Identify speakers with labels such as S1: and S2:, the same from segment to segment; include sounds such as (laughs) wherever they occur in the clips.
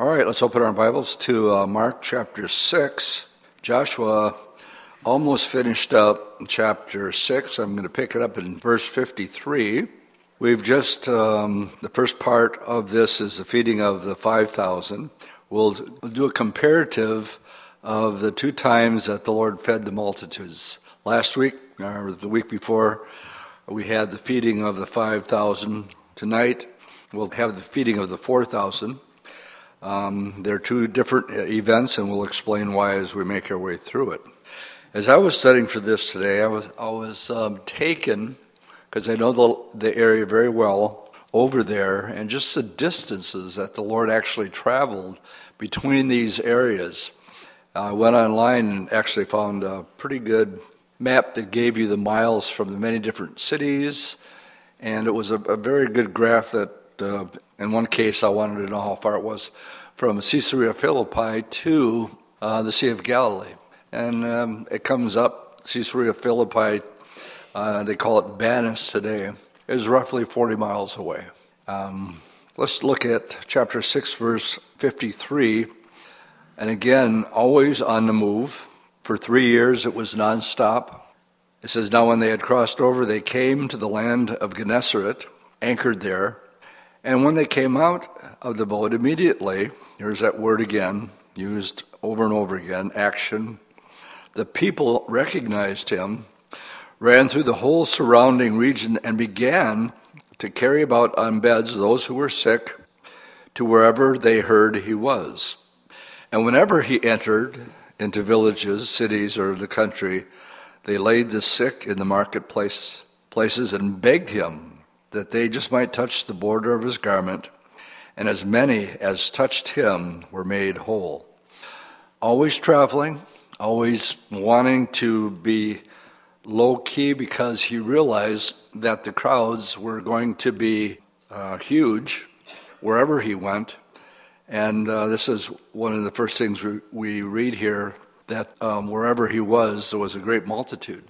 S1: All right, let's open our Bibles to uh, Mark chapter 6. Joshua almost finished up chapter 6. I'm going to pick it up in verse 53. We've just, um, the first part of this is the feeding of the 5,000. We'll do a comparative of the two times that the Lord fed the multitudes. Last week, or the week before, we had the feeding of the 5,000. Tonight, we'll have the feeding of the 4,000. Um, they're two different uh, events, and we'll explain why as we make our way through it. As I was studying for this today, I was, I was um, taken, because I know the, the area very well, over there, and just the distances that the Lord actually traveled between these areas. I went online and actually found a pretty good map that gave you the miles from the many different cities, and it was a, a very good graph that uh, in one case, I wanted to know how far it was from Caesarea Philippi to uh, the Sea of Galilee. And um, it comes up, Caesarea Philippi, uh, they call it Banias today, is roughly 40 miles away. Um, let's look at chapter 6, verse 53. And again, always on the move. For three years it was nonstop. It says, Now when they had crossed over, they came to the land of Gennesaret, anchored there. And when they came out of the boat, immediately, here's that word again, used over and over again action. The people recognized him, ran through the whole surrounding region, and began to carry about on beds those who were sick to wherever they heard he was. And whenever he entered into villages, cities, or the country, they laid the sick in the marketplace places and begged him that they just might touch the border of his garment, and as many as touched him were made whole. Always traveling, always wanting to be low key because he realized that the crowds were going to be uh, huge wherever he went. And uh, this is one of the first things we, we read here that um, wherever he was, there was a great multitude.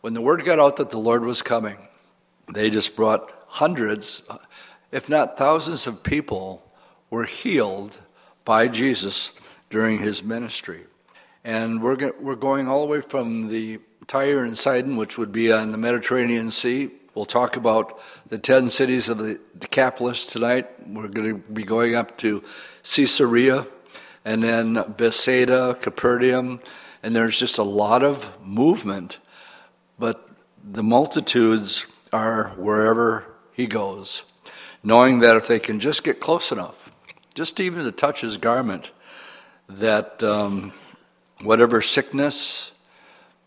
S1: When the word got out that the Lord was coming, they just brought hundreds, if not thousands of people were healed by Jesus during his ministry. And we're, go- we're going all the way from the Tyre and Sidon, which would be on the Mediterranean Sea. We'll talk about the 10 cities of the Decapolis tonight. We're going to be going up to Caesarea and then Bethsaida, Capernaum, and there's just a lot of movement. But the multitudes are wherever he goes, knowing that if they can just get close enough, just even to touch his garment, that um, whatever sickness,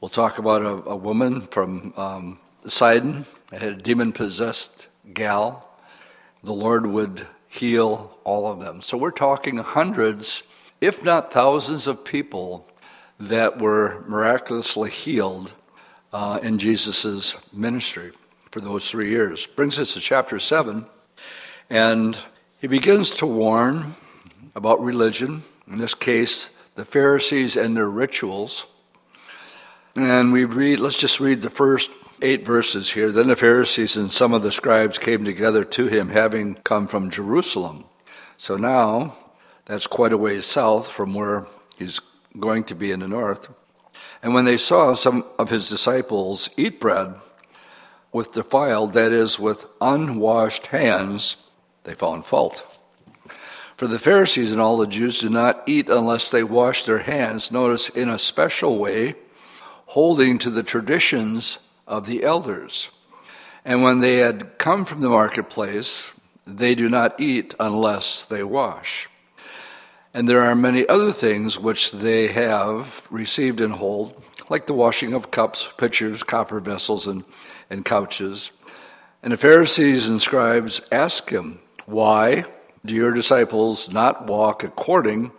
S1: we'll talk about a, a woman from um, Sidon, a demon possessed gal, the Lord would heal all of them. So we're talking hundreds, if not thousands, of people that were miraculously healed uh, in Jesus' ministry for those three years. Brings us to chapter 7, and he begins to warn about religion, in this case, the Pharisees and their rituals. And we read, let's just read the first eight verses here. Then the Pharisees and some of the scribes came together to him, having come from Jerusalem. So now, that's quite a ways south from where he's going to be in the north. And when they saw some of his disciples eat bread with defiled, that is, with unwashed hands, they found fault. For the Pharisees and all the Jews do not eat unless they wash their hands, notice in a special way, holding to the traditions of the elders. And when they had come from the marketplace, they do not eat unless they wash. And there are many other things which they have received and hold, like the washing of cups, pitchers, copper vessels, and and couches. And the Pharisees and scribes asked him, Why do your disciples not walk according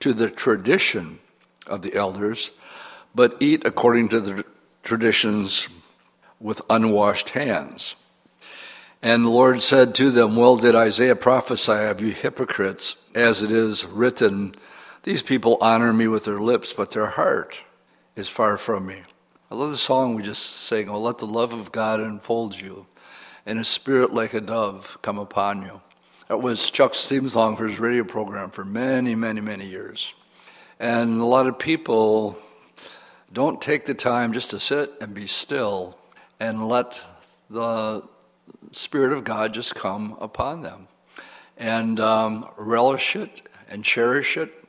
S1: to the tradition of the elders, but eat according to the traditions with unwashed hands? And the Lord said to them, Well did Isaiah prophesy of you hypocrites, as it is written, These people honor me with their lips, but their heart is far from me. I love the song we just sang, Oh, let the love of God enfold you, and a spirit like a dove come upon you. That was Chuck's theme song for his radio program for many, many, many years. And a lot of people don't take the time just to sit and be still and let the Spirit of God just come upon them and um, relish it and cherish it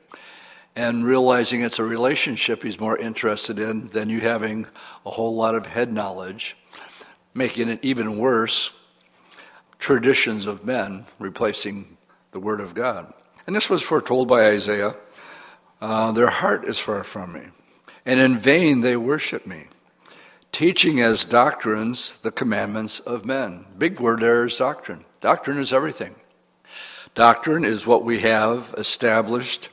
S1: and realizing it's a relationship he's more interested in than you having a whole lot of head knowledge, making it even worse traditions of men replacing the Word of God. And this was foretold by Isaiah uh, Their heart is far from me, and in vain they worship me, teaching as doctrines the commandments of men. Big word there is doctrine. Doctrine is everything. Doctrine is what we have established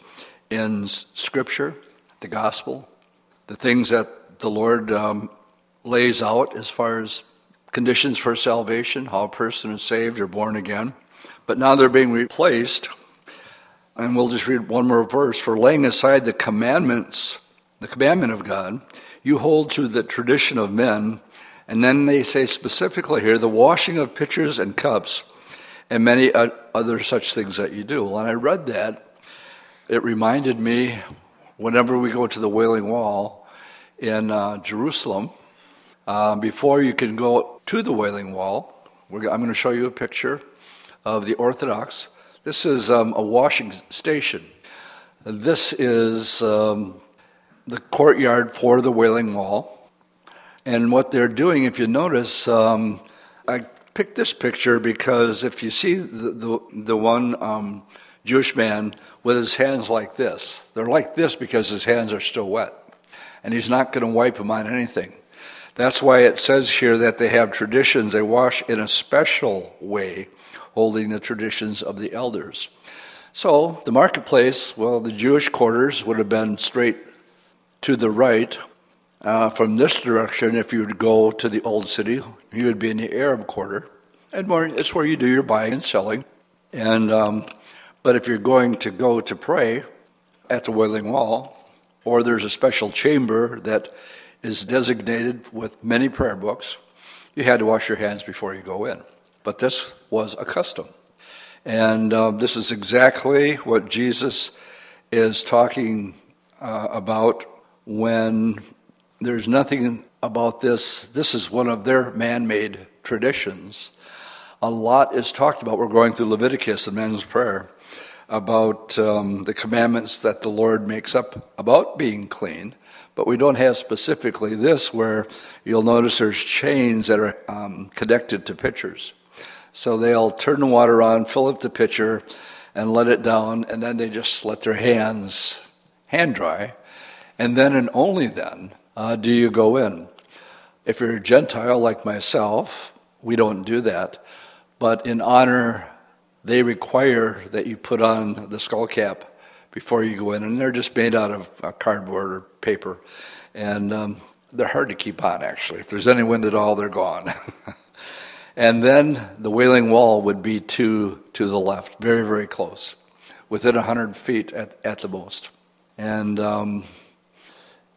S1: in Scripture, the gospel, the things that the Lord um, lays out as far as conditions for salvation, how a person is saved or born again. But now they're being replaced, and we'll just read one more verse for laying aside the commandments, the commandment of God, you hold to the tradition of men. And then they say specifically here the washing of pitchers and cups and many other such things that you do. Well, and I read that, it reminded me whenever we go to the Wailing Wall in uh, Jerusalem, uh, before you can go to the Wailing Wall, I'm going to show you a picture of the Orthodox. This is um, a washing station. This is um, the courtyard for the Wailing Wall. And what they're doing, if you notice, um, I picked this picture because if you see the, the, the one um, Jewish man with his hands like this. They're like this because his hands are still wet. And he's not going to wipe them on anything. That's why it says here that they have traditions. They wash in a special way, holding the traditions of the elders. So the marketplace, well, the Jewish quarters would have been straight to the right. Uh, from this direction, if you would go to the old city, you would be in the Arab quarter. And more, it's where you do your buying and selling. And um, but if you're going to go to pray at the Wailing Wall, or there's a special chamber that is designated with many prayer books, you had to wash your hands before you go in. But this was a custom. And uh, this is exactly what Jesus is talking uh, about when there's nothing about this. This is one of their man made traditions. A lot is talked about. We're going through Leviticus, the men's prayer about um, the commandments that the Lord makes up about being clean, but we don't have specifically this where you'll notice there's chains that are um, connected to pitchers. So they'll turn the water on, fill up the pitcher, and let it down, and then they just let their hands hand dry, and then and only then uh, do you go in. If you're a Gentile like myself, we don't do that. But in honor they require that you put on the skull cap before you go in, and they're just made out of uh, cardboard or paper, and um, they're hard to keep on. Actually, if there's any wind at all, they're gone. (laughs) and then the Wailing Wall would be to to the left, very very close, within hundred feet at at the most, and um,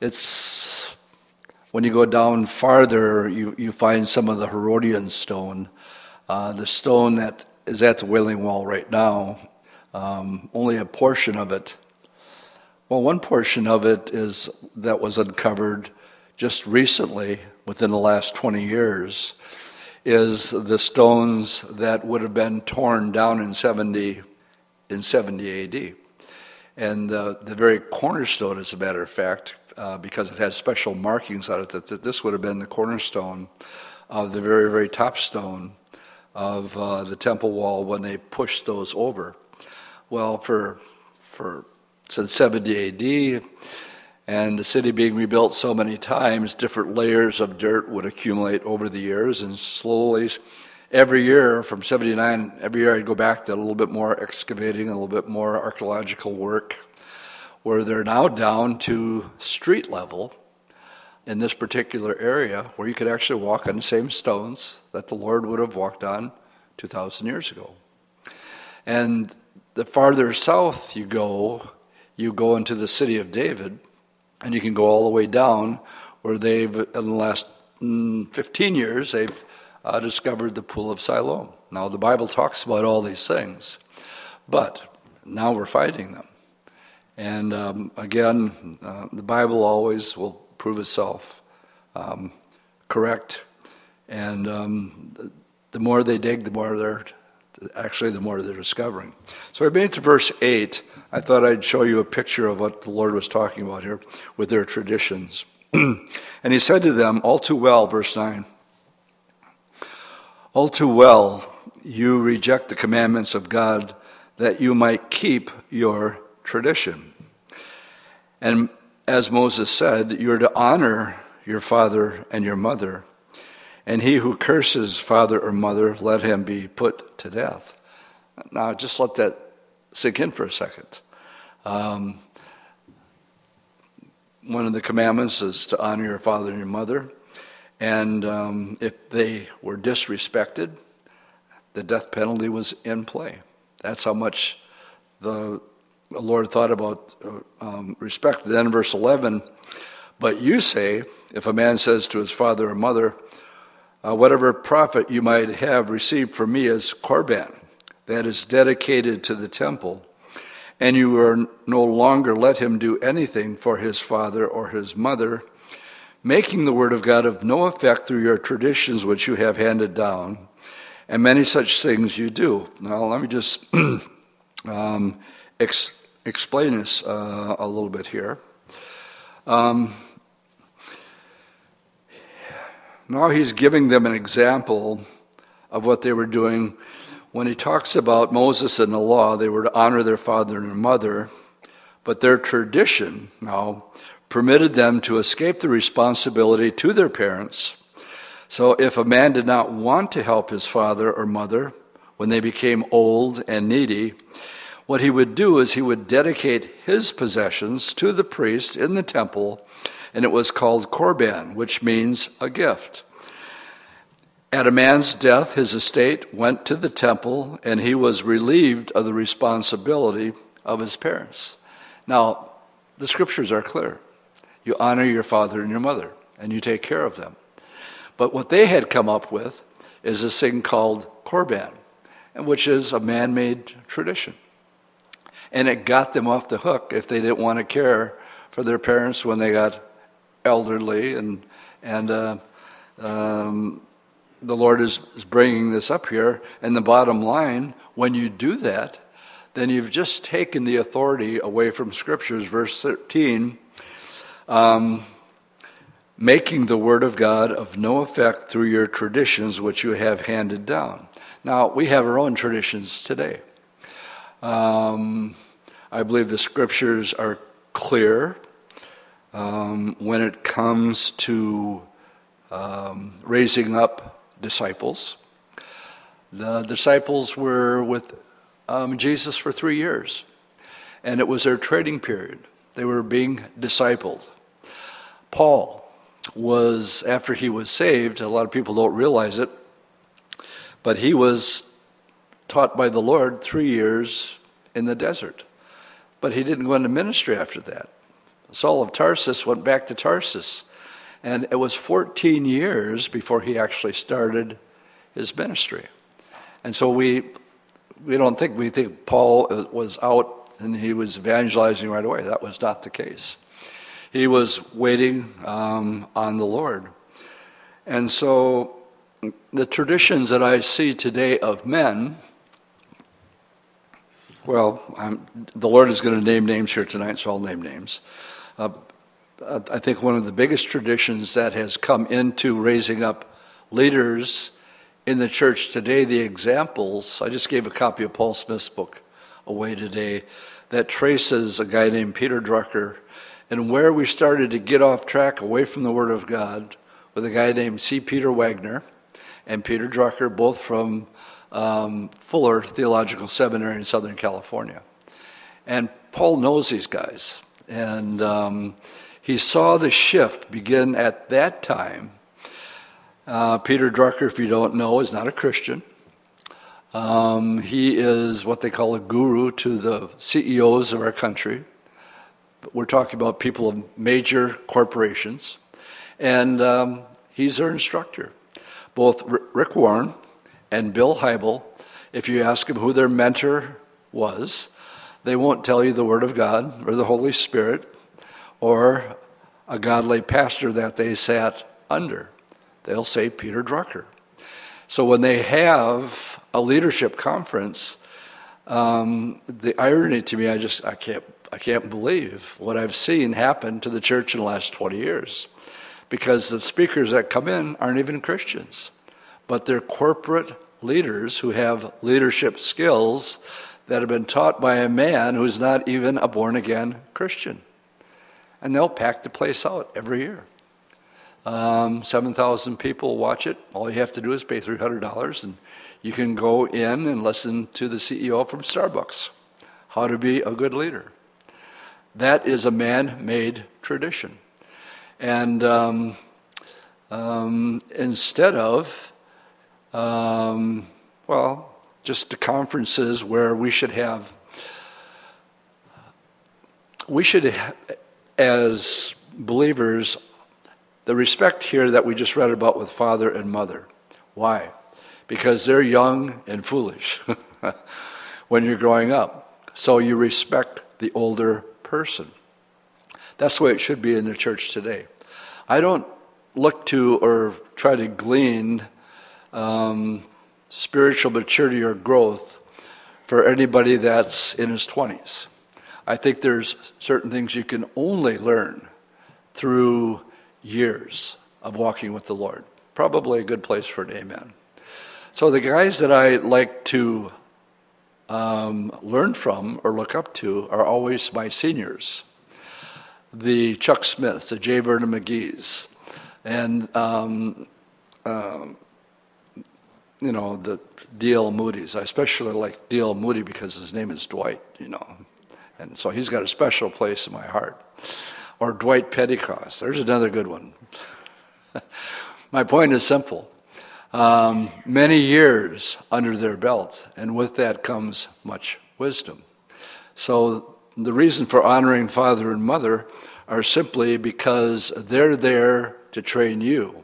S1: it's when you go down farther, you, you find some of the Herodian stone, uh, the stone that is at the Wailing Wall right now. Um, only a portion of it. Well, one portion of it is that was uncovered just recently, within the last 20 years, is the stones that would have been torn down in 70 in 70 AD. And the, the very cornerstone, as a matter of fact, uh, because it has special markings on it, that, that this would have been the cornerstone of the very, very top stone of uh, the temple wall when they pushed those over. Well, for for since 70 AD, and the city being rebuilt so many times, different layers of dirt would accumulate over the years, and slowly, every year from 79, every year I'd go back to a little bit more excavating, a little bit more archaeological work, where they're now down to street level in this particular area where you could actually walk on the same stones that the Lord would have walked on 2,000 years ago. And the farther south you go, you go into the city of David, and you can go all the way down where they've, in the last mm, 15 years, they've uh, discovered the Pool of Siloam. Now, the Bible talks about all these things, but now we're fighting them. And um, again, uh, the Bible always will prove itself um, correct. And um, the more they dig, the more they're actually the more they're discovering. So I made it to verse 8. I thought I'd show you a picture of what the Lord was talking about here with their traditions. (clears throat) and he said to them, All too well, verse 9, all too well you reject the commandments of God that you might keep your tradition. And as Moses said, you're to honor your father and your mother, and he who curses father or mother, let him be put to death. Now, just let that sink in for a second. Um, one of the commandments is to honor your father and your mother. And um, if they were disrespected, the death penalty was in play. That's how much the, the Lord thought about uh, um, respect. Then, verse 11, but you say, if a man says to his father or mother, uh, whatever profit you might have received from me is korban, that is dedicated to the temple, and you are no longer let him do anything for his father or his mother, making the word of God of no effect through your traditions which you have handed down, and many such things you do. Now, let me just (clears throat) um, ex- explain this uh, a little bit here. Um, now he's giving them an example of what they were doing. When he talks about Moses and the law, they were to honor their father and their mother, but their tradition now permitted them to escape the responsibility to their parents. So if a man did not want to help his father or mother when they became old and needy, what he would do is he would dedicate his possessions to the priest in the temple and it was called Korban, which means a gift. At a man's death, his estate went to the temple, and he was relieved of the responsibility of his parents. Now, the scriptures are clear. You honor your father and your mother, and you take care of them. But what they had come up with is this thing called Korban, which is a man made tradition. And it got them off the hook if they didn't want to care for their parents when they got elderly, and and uh, um, the Lord is, is bringing this up here. And the bottom line, when you do that, then you've just taken the authority away from Scriptures. Verse thirteen. Um, making the word of God of no effect through your traditions which you have handed down. Now, we have our own traditions today. Um, I believe the scriptures are clear um, when it comes to um, raising up disciples. The disciples were with um, Jesus for three years, and it was their training period. They were being discipled. Paul was, after he was saved, a lot of people don't realize it, but he was taught by the Lord three years in the desert. But he didn't go into ministry after that. Saul of Tarsus went back to Tarsus. And it was 14 years before he actually started his ministry. And so we, we don't think, we think Paul was out and he was evangelizing right away. That was not the case. He was waiting um, on the Lord. And so the traditions that I see today of men, well, I'm, the Lord is going to name names here tonight, so I'll name names. Uh, I think one of the biggest traditions that has come into raising up leaders in the church today, the examples, I just gave a copy of Paul Smith's book away today that traces a guy named Peter Drucker and where we started to get off track away from the Word of God with a guy named C. Peter Wagner and Peter Drucker, both from um, Fuller Theological Seminary in Southern California. And Paul knows these guys. And um, he saw the shift begin at that time. Uh, Peter Drucker, if you don't know, is not a Christian. Um, he is what they call a guru to the CEOs of our country. We're talking about people of major corporations. And um, he's their instructor. Both Rick Warren and Bill Hybels, if you ask them who their mentor was, they won't tell you the Word of God or the Holy Spirit or a godly pastor that they sat under. They'll say Peter Drucker. So when they have a leadership conference, um, the irony to me, I just I can't I can't believe what I've seen happen to the church in the last 20 years, because the speakers that come in aren't even Christians, but they're corporate leaders who have leadership skills that have been taught by a man who's not even a born again Christian. And they'll pack the place out every year. Um, 7,000 people watch it. All you have to do is pay $300 and you can go in and listen to the CEO from Starbucks, how to be a good leader. That is a man made tradition. And um, um, instead of, um, well, just the conferences where we should have, we should, as believers, the respect here that we just read about with father and mother. Why? Because they're young and foolish (laughs) when you're growing up. So you respect the older person. That's the way it should be in the church today. I don't look to or try to glean um, spiritual maturity or growth for anybody that's in his 20s. I think there's certain things you can only learn through years of walking with the Lord. Probably a good place for an amen. So, the guys that I like to um, learn from or look up to are always my seniors the Chuck Smiths, the J. Vernon McGee's, and um, um, you know, the D.L. Moody's. I especially like D.L. Moody because his name is Dwight, you know. And so he's got a special place in my heart. Or Dwight Pentecost. There's another good one. (laughs) my point is simple. Um, many years under their belt, and with that comes much wisdom. So the reason for honoring father and mother are simply because they're there to train you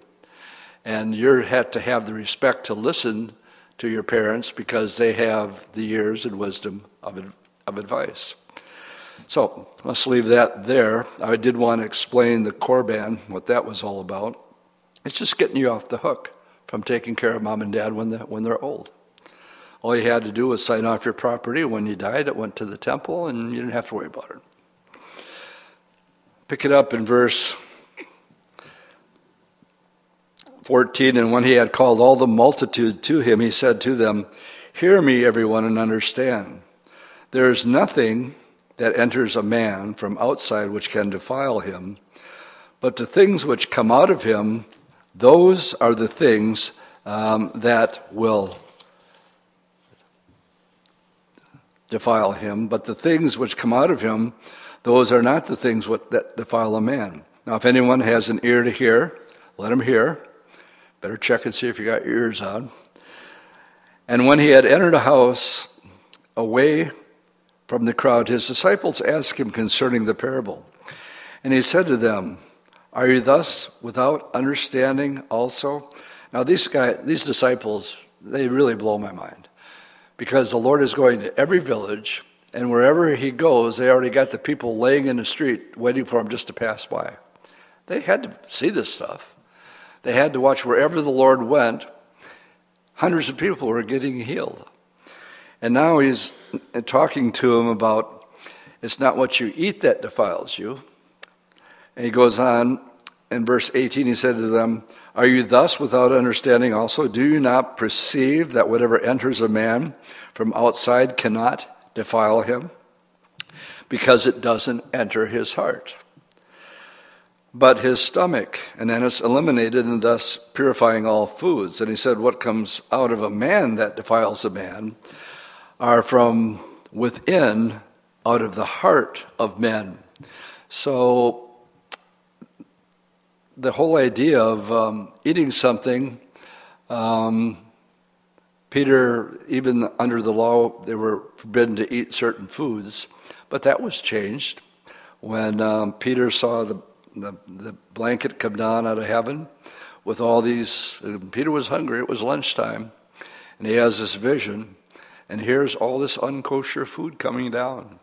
S1: and you had to have the respect to listen to your parents because they have the years and wisdom of, of advice. So let's leave that there. I did want to explain the Corban, what that was all about. It's just getting you off the hook from taking care of mom and dad when, they, when they're old. All you had to do was sign off your property. When you died, it went to the temple, and you didn't have to worry about it. Pick it up in verse 14 And when he had called all the multitude to him, he said to them, Hear me, everyone, and understand. There is nothing that enters a man from outside which can defile him, but the things which come out of him, those are the things um, that will defile him, but the things which come out of him, those are not the things that defile a man. Now, if anyone has an ear to hear, let him hear. Better check and see if you got your ears on. And when he had entered a house away from the crowd, his disciples asked him concerning the parable. And he said to them, Are you thus without understanding also? Now, these, guys, these disciples, they really blow my mind because the Lord is going to every village, and wherever he goes, they already got the people laying in the street waiting for him just to pass by. They had to see this stuff. They had to watch wherever the Lord went. Hundreds of people were getting healed. And now he's talking to them about it's not what you eat that defiles you. And he goes on in verse 18, he said to them, Are you thus without understanding also? Do you not perceive that whatever enters a man from outside cannot defile him? Because it doesn't enter his heart but his stomach, and then it's eliminated and thus purifying all foods. And he said, What comes out of a man that defiles a man are from within, out of the heart of men. So the whole idea of um, eating something, um, Peter, even under the law, they were forbidden to eat certain foods, but that was changed when um, Peter saw the the, the blanket come down out of heaven with all these. Uh, Peter was hungry, it was lunchtime. And he has this vision, and here's all this unkosher food coming down.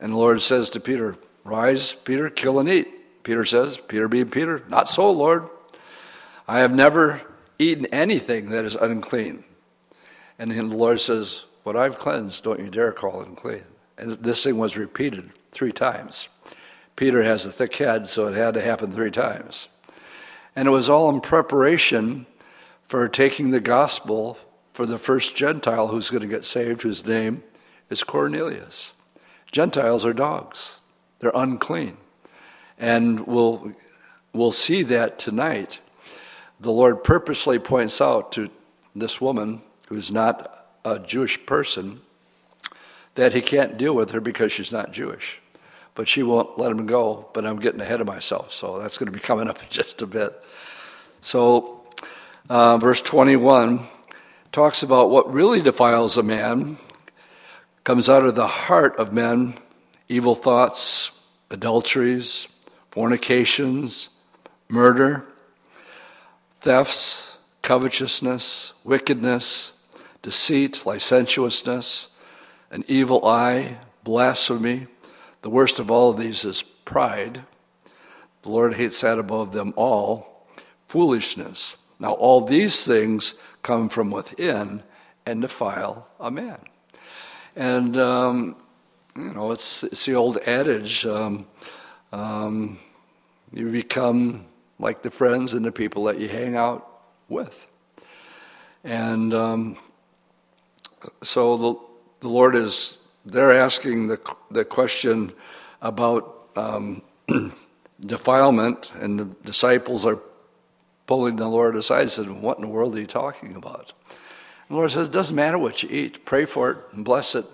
S1: And the Lord says to Peter, Rise, Peter, kill and eat. Peter says, Peter being Peter, Not so, Lord. I have never eaten anything that is unclean. And then the Lord says, What I've cleansed, don't you dare call it unclean. And this thing was repeated three times. Peter has a thick head, so it had to happen three times. And it was all in preparation for taking the gospel for the first Gentile who's going to get saved, whose name is Cornelius. Gentiles are dogs, they're unclean. And we'll, we'll see that tonight. The Lord purposely points out to this woman, who's not a Jewish person, that he can't deal with her because she's not Jewish. But she won't let him go, but I'm getting ahead of myself, so that's going to be (laughs) coming up in just a bit. So, uh, verse 21 talks about what really defiles a man comes out of the heart of men evil thoughts, adulteries, fornications, murder, thefts, covetousness, wickedness, deceit, licentiousness, an evil eye, blasphemy. The worst of all of these is pride. The Lord hates that above them all. Foolishness. Now, all these things come from within and defile a man. And, um, you know, it's, it's the old adage um, um, you become like the friends and the people that you hang out with. And um, so the, the Lord is, they're asking the, the question about um, (clears throat) defilement, and the disciples are pulling the Lord aside and said, What in the world are you talking about? And the Lord says, It doesn't matter what you eat, pray for it and bless it.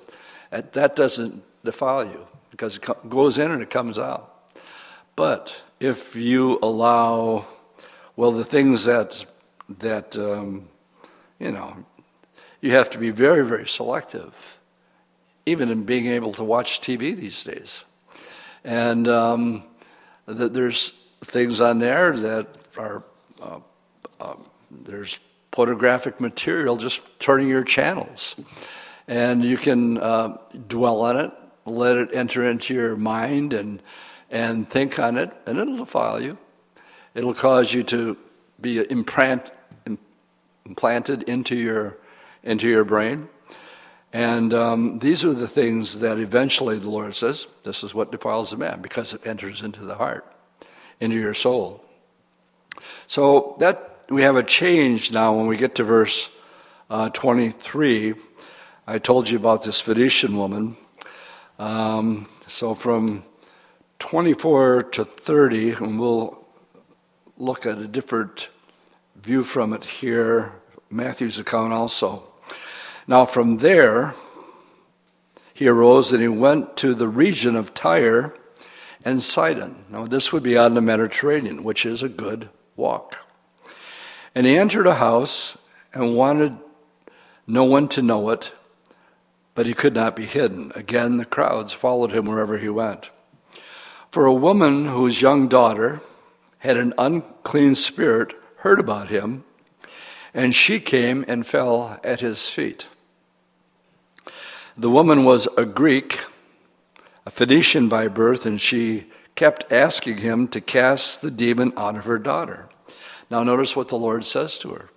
S1: That doesn't defile you because it goes in and it comes out. But if you allow, well, the things that, that um, you know, you have to be very, very selective, even in being able to watch TV these days. And um, that there's things on there that are, uh, uh, there's photographic material just turning your channels. And you can uh, dwell on it, let it enter into your mind and, and think on it, and it'll defile you. It'll cause you to be implant, implanted into your into your brain. And um, these are the things that eventually the Lord says, this is what defiles a man, because it enters into the heart, into your soul. So that we have a change now when we get to verse uh, 23. I told you about this Phoenician woman. Um, so from 24 to 30, and we'll look at a different view from it here, Matthew's account also. Now, from there, he arose and he went to the region of Tyre and Sidon. Now, this would be on the Mediterranean, which is a good walk. And he entered a house and wanted no one to know it, but he could not be hidden. Again, the crowds followed him wherever he went. For a woman whose young daughter had an unclean spirit heard about him, and she came and fell at his feet. The woman was a Greek, a Phoenician by birth, and she kept asking him to cast the demon out of her daughter. Now, notice what the Lord says to her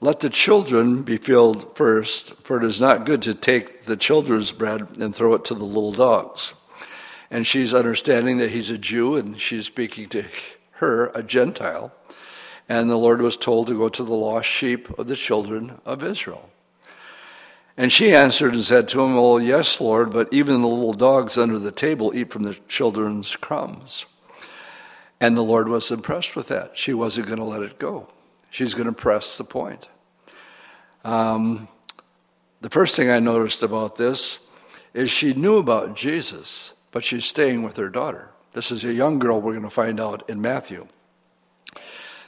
S1: Let the children be filled first, for it is not good to take the children's bread and throw it to the little dogs. And she's understanding that he's a Jew, and she's speaking to her, a Gentile. And the Lord was told to go to the lost sheep of the children of Israel. And she answered and said to him, Well, yes, Lord, but even the little dogs under the table eat from the children's crumbs. And the Lord was impressed with that. She wasn't going to let it go, she's going to press the point. Um, the first thing I noticed about this is she knew about Jesus, but she's staying with her daughter. This is a young girl we're going to find out in Matthew.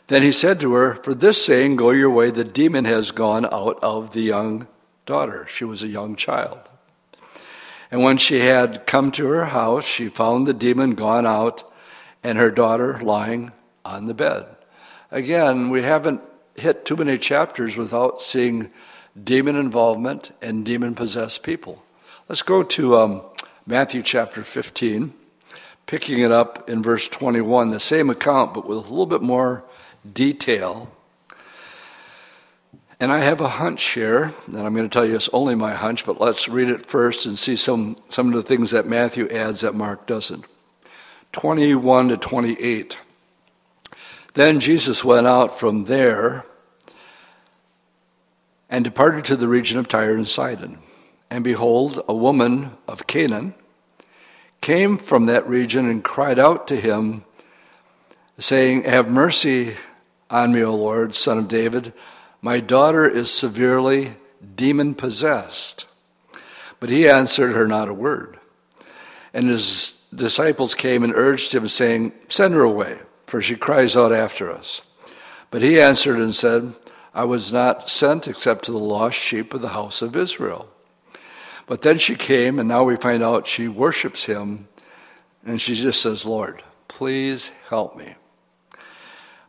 S1: Then he said to her, For this saying, go your way, the demon has gone out of the young daughter. She was a young child. And when she had come to her house, she found the demon gone out and her daughter lying on the bed. Again, we haven't hit too many chapters without seeing demon involvement and demon possessed people. Let's go to um, Matthew chapter 15, picking it up in verse 21, the same account, but with a little bit more detail. And I have a hunch here, and I'm going to tell you it's only my hunch, but let's read it first and see some, some of the things that Matthew adds that Mark doesn't. 21 to 28. Then Jesus went out from there and departed to the region of Tyre and Sidon. And behold, a woman of Canaan came from that region and cried out to him, saying, Have mercy on me, O Lord, son of David. My daughter is severely demon possessed. But he answered her not a word. And his disciples came and urged him, saying, Send her away, for she cries out after us. But he answered and said, I was not sent except to the lost sheep of the house of Israel. But then she came, and now we find out she worships him, and she just says, Lord, please help me.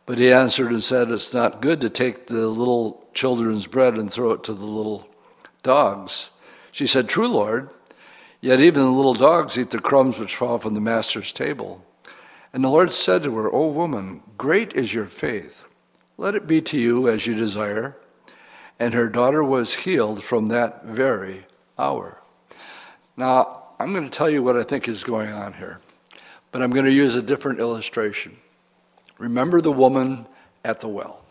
S1: But he answered and said, It's not good to take the little children's bread and throw it to the little dogs. She said, True, Lord. Yet even the little dogs eat the crumbs which fall from the master's table. And the Lord said to her, O woman, great is your faith. Let it be to you as you desire. And her daughter was healed from that very hour. Now, I'm going to tell you what I think is going on here, but I'm going to use a different illustration. Remember the woman at the well.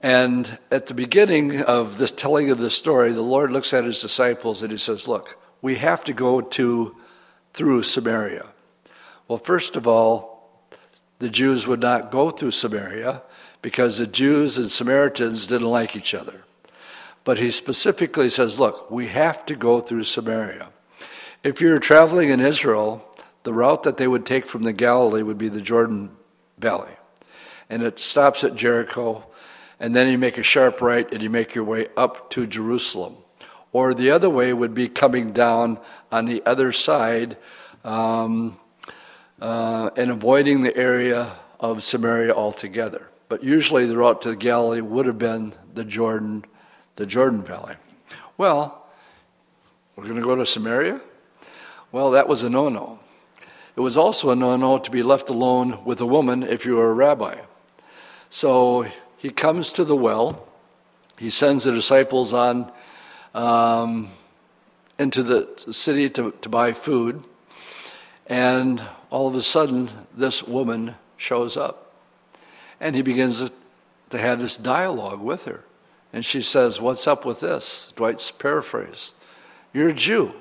S1: And at the beginning of this telling of this story, the Lord looks at his disciples and he says, Look, we have to go to through Samaria. Well, first of all, the Jews would not go through Samaria because the Jews and Samaritans didn't like each other. But he specifically says, look, we have to go through Samaria. If you're traveling in Israel, the route that they would take from the Galilee would be the Jordan Valley. And it stops at Jericho, and then you make a sharp right and you make your way up to Jerusalem. Or the other way would be coming down on the other side um, uh, and avoiding the area of Samaria altogether. But usually the route to the Galilee would have been the Jordan, the Jordan Valley. Well, we're going to go to Samaria? Well, that was a no no. It was also a no no to be left alone with a woman if you were a rabbi. So he comes to the well. He sends the disciples on um, into the city to, to buy food. And all of a sudden, this woman shows up. And he begins to have this dialogue with her. And she says, What's up with this? Dwight's paraphrase. You're a Jew.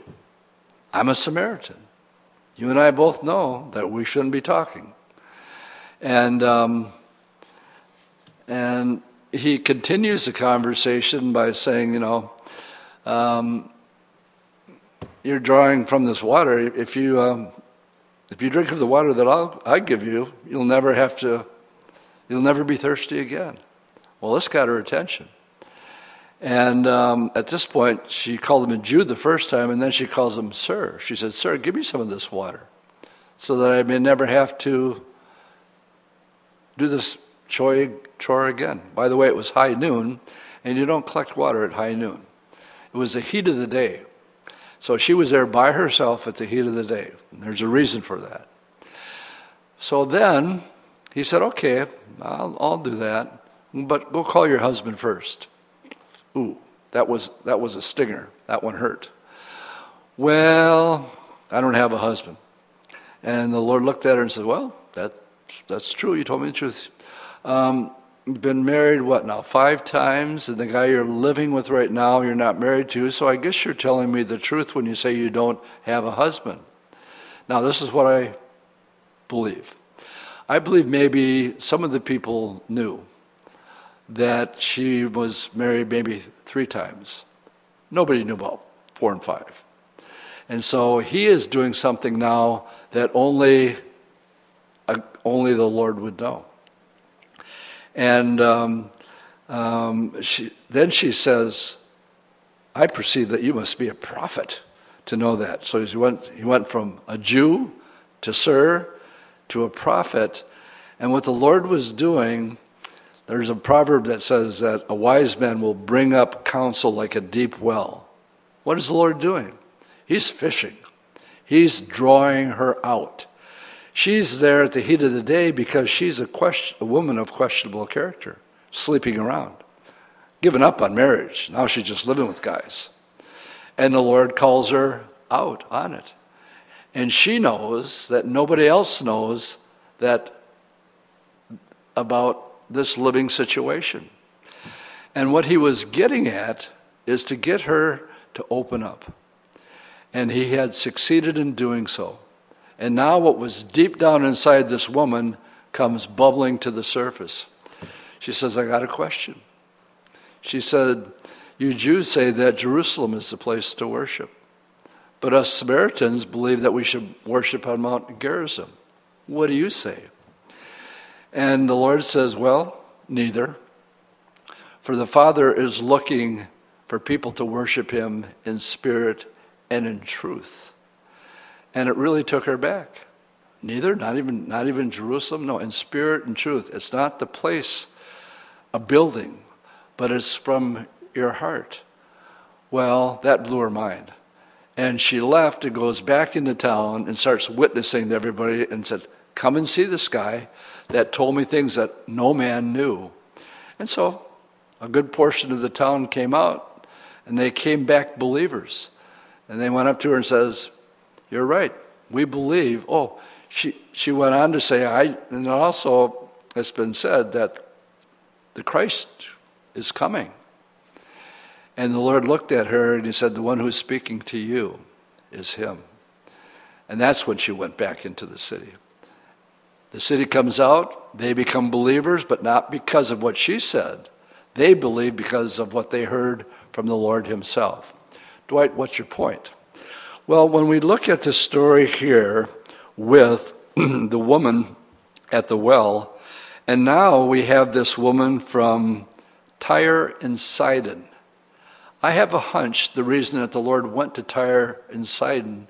S1: I'm a Samaritan. You and I both know that we shouldn't be talking. And, um, and he continues the conversation by saying, You know, um, you're drawing from this water. If you, um, if you drink of the water that I'll, I give you, you'll never have to, you'll never be thirsty again. Well, this got her attention. And um, at this point, she called him a Jew the first time, and then she calls him Sir. She said, Sir, give me some of this water so that I may never have to do this chore again. By the way, it was high noon, and you don't collect water at high noon. It was the heat of the day. So she was there by herself at the heat of the day. And there's a reason for that. So then he said, Okay, I'll, I'll do that, but go call your husband first. Ooh, that was, that was a stinger. That one hurt. Well, I don't have a husband. And the Lord looked at her and said, Well, that, that's true. You told me the truth. Um, you've been married, what now, five times, and the guy you're living with right now, you're not married to, so I guess you're telling me the truth when you say you don't have a husband. Now, this is what I believe. I believe maybe some of the people knew that she was married maybe three times. Nobody knew about four and five. And so he is doing something now that only, uh, only the Lord would know. And um, um, she, then she says, I perceive that you must be a prophet to know that. So he went, he went from a Jew to Sir to a prophet. And what the Lord was doing, There's a proverb that says that a wise man will bring up counsel like a deep well. What is the Lord doing? He's fishing, He's drawing her out. She's there at the heat of the day because she's a, question, a woman of questionable character, sleeping around, given up on marriage. Now she's just living with guys. And the Lord calls her out on it. And she knows that nobody else knows that about this living situation. And what he was getting at is to get her to open up. And he had succeeded in doing so. And now, what was deep down inside this woman comes bubbling to the surface. She says, I got a question. She said, You Jews say that Jerusalem is the place to worship. But us Samaritans believe that we should worship on Mount Gerizim. What do you say? And the Lord says, Well, neither. For the Father is looking for people to worship Him in spirit and in truth. And it really took her back. Neither, not even, not even Jerusalem, no, in spirit and truth. It's not the place, a building, but it's from your heart. Well, that blew her mind. And she left and goes back into town and starts witnessing to everybody and said, Come and see this guy that told me things that no man knew. And so a good portion of the town came out and they came back believers. And they went up to her and says, You're right. We believe. Oh, she, she went on to say, I, and also it's been said that the Christ is coming. And the Lord looked at her and he said, The one who's speaking to you is him. And that's when she went back into the city. The city comes out, they become believers, but not because of what she said. They believe because of what they heard from the Lord Himself. Dwight, what's your point? Well, when we look at the story here with (clears throat) the woman at the well, and now we have this woman from Tyre and Sidon. I have a hunch the reason that the Lord went to Tyre and Sidon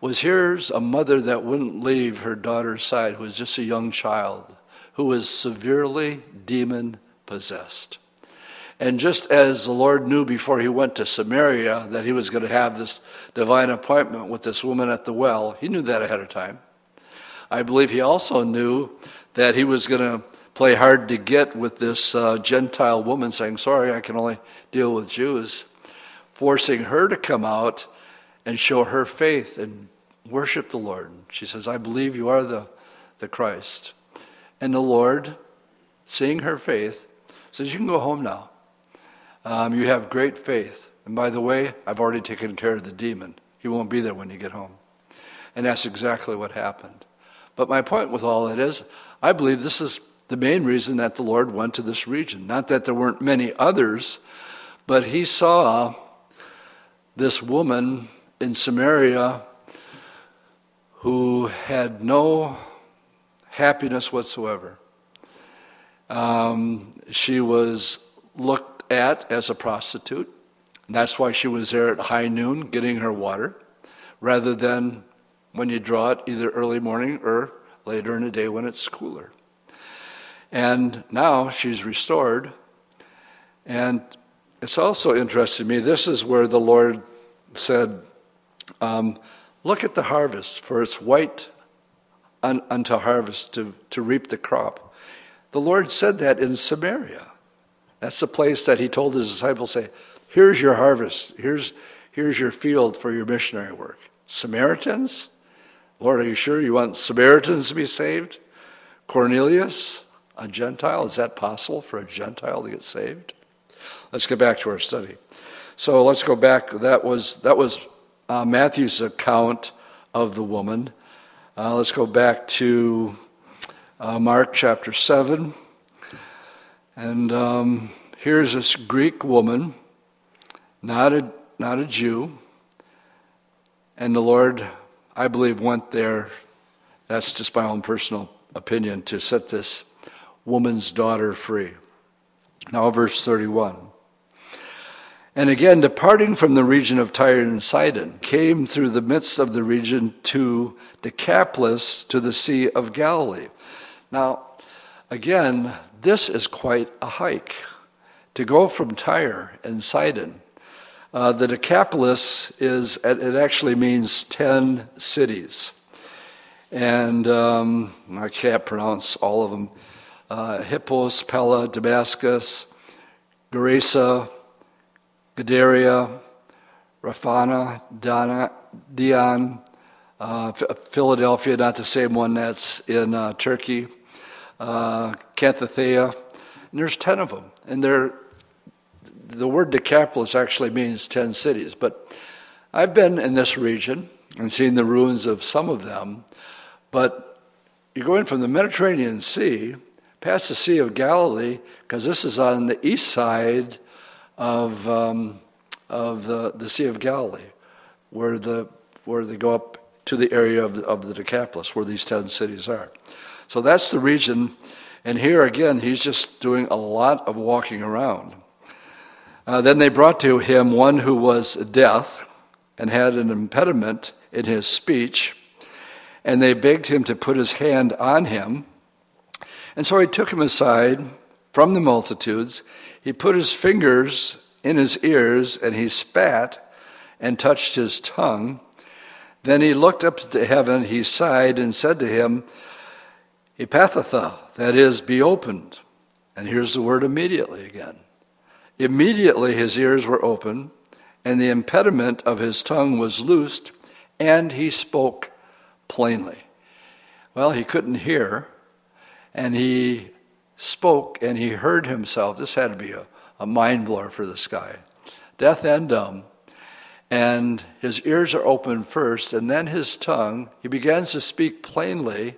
S1: was here's a mother that wouldn't leave her daughter's side, who was just a young child, who was severely demon possessed. And just as the Lord knew before he went to Samaria that he was going to have this divine appointment with this woman at the well, he knew that ahead of time. I believe he also knew that he was going to play hard to get with this uh, Gentile woman saying, Sorry, I can only deal with Jews, forcing her to come out and show her faith and worship the Lord. She says, I believe you are the, the Christ. And the Lord, seeing her faith, says, You can go home now. Um, you have great faith. And by the way, I've already taken care of the demon. He won't be there when you get home. And that's exactly what happened. But my point with all that is, I believe this is the main reason that the Lord went to this region. Not that there weren't many others, but he saw this woman in Samaria who had no happiness whatsoever. Um, she was looked at as a prostitute. That's why she was there at high noon getting her water, rather than when you draw it either early morning or later in the day when it's cooler. And now she's restored. And it's also interesting to me, this is where the Lord said, um, Look at the harvest, for it's white un- unto harvest to, to reap the crop. The Lord said that in Samaria. That's the place that He told His disciples, say, Here's your harvest, here's, here's your field for your missionary work. Samaritans? Lord, are you sure you want Samaritans to be saved? Cornelius, a Gentile, is that possible for a Gentile to get saved? Let's get back to our study. So let's go back. That was that was uh, Matthew's account of the woman. Uh, let's go back to uh, Mark chapter 7. And um, here's this Greek woman, not a, not a Jew. And the Lord, I believe, went there. That's just my own personal opinion to set this woman's daughter free. Now, verse 31. And again, departing from the region of Tyre and Sidon, came through the midst of the region to Decapolis, to the Sea of Galilee. Now, again, this is quite a hike. To go from Tyre and Sidon, uh, the Decapolis is, it actually means 10 cities. And um, I can't pronounce all of them. Uh, Hippos, Pella, Damascus, Gerasa, Gadara, Rafana, Dana, Dion, uh, Philadelphia, not the same one that's in uh, Turkey, uh. And there's 10 of them. And they're the word Decapolis actually means 10 cities, but I've been in this region and seen the ruins of some of them, but you're going from the Mediterranean Sea past the Sea of Galilee, because this is on the east side of, um, of the, the Sea of Galilee, where, the, where they go up to the area of the, of the Decapolis, where these 10 cities are. So that's the region. And here again, he's just doing a lot of walking around. Uh, then they brought to him one who was deaf and had an impediment in his speech, and they begged him to put his hand on him. And so he took him aside from the multitudes. He put his fingers in his ears, and he spat and touched his tongue. Then he looked up to heaven, he sighed, and said to him, Ephphatha, that is, be opened. And here's the word immediately again. Immediately his ears were open, and the impediment of his tongue was loosed, and he spoke plainly. Well, he couldn't hear, and he spoke and he heard himself. This had to be a, a mind blower for this guy. Deaf and dumb. And his ears are open first, and then his tongue, he begins to speak plainly,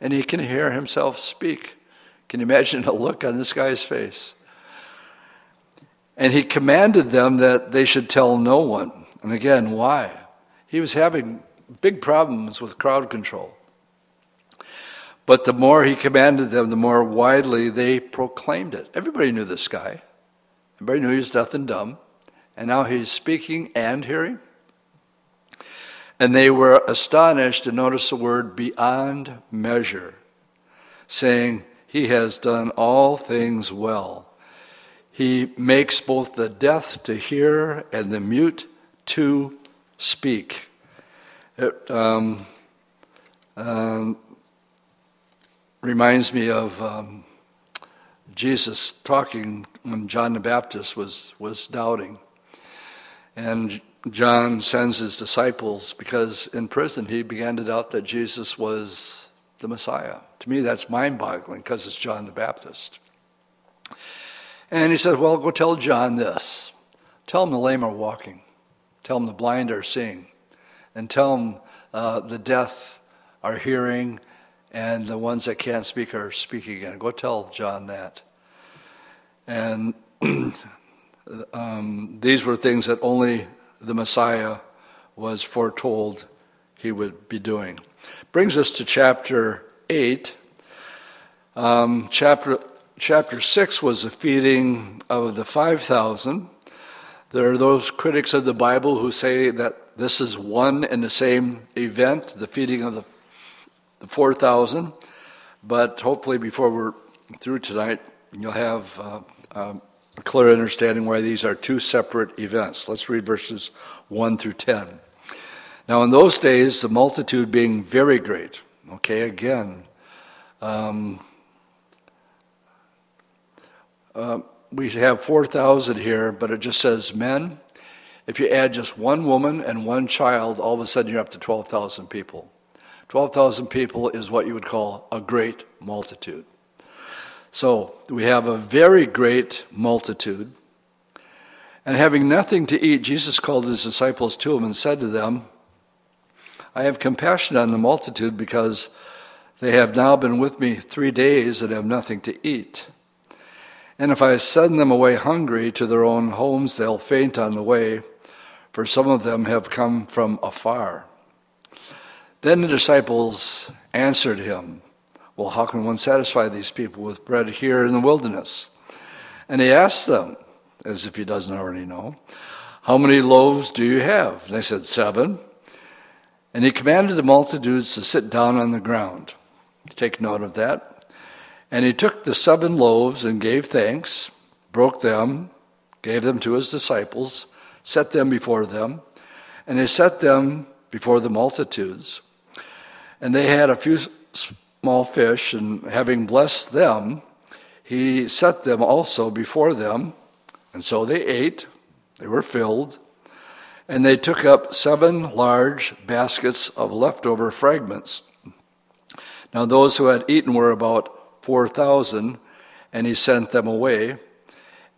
S1: and he can hear himself speak. Can you imagine the look on this guy's face? And he commanded them that they should tell no one. And again, why? He was having big problems with crowd control. But the more he commanded them, the more widely they proclaimed it. Everybody knew this guy. Everybody knew he was deaf and dumb. And now he's speaking and hearing. And they were astonished to notice the word beyond measure, saying, He has done all things well. He makes both the deaf to hear and the mute to speak. It um, um, reminds me of um, Jesus talking when John the Baptist was, was doubting. And John sends his disciples because in prison he began to doubt that Jesus was the Messiah. To me, that's mind boggling because it's John the Baptist. And he said, Well, go tell John this. Tell him the lame are walking. Tell him the blind are seeing. And tell him uh, the deaf are hearing and the ones that can't speak are speaking again. Go tell John that. And (clears throat) um, these were things that only the Messiah was foretold he would be doing. Brings us to chapter 8. Um, chapter chapter 6 was the feeding of the 5,000. There are those critics of the Bible who say that this is one and the same event, the feeding of the, the 4,000. But hopefully, before we're through tonight, you'll have uh, a clear understanding why these are two separate events. Let's read verses 1 through 10. Now, in those days, the multitude being very great, okay, again, um, uh, we have 4,000 here, but it just says men. If you add just one woman and one child, all of a sudden you're up to 12,000 people. 12,000 people is what you would call a great multitude. So we have a very great multitude. And having nothing to eat, Jesus called his disciples to him and said to them, I have compassion on the multitude because they have now been with me three days and have nothing to eat. And if I send them away hungry to their own homes, they'll faint on the way, for some of them have come from afar. Then the disciples answered him, Well, how can one satisfy these people with bread here in the wilderness? And he asked them, as if he doesn't already know, How many loaves do you have? They said, Seven. And he commanded the multitudes to sit down on the ground. Take note of that. And he took the seven loaves and gave thanks, broke them, gave them to his disciples, set them before them, and he set them before the multitudes. And they had a few small fish, and having blessed them, he set them also before them. And so they ate, they were filled, and they took up seven large baskets of leftover fragments. Now, those who had eaten were about 4,000, and he sent them away.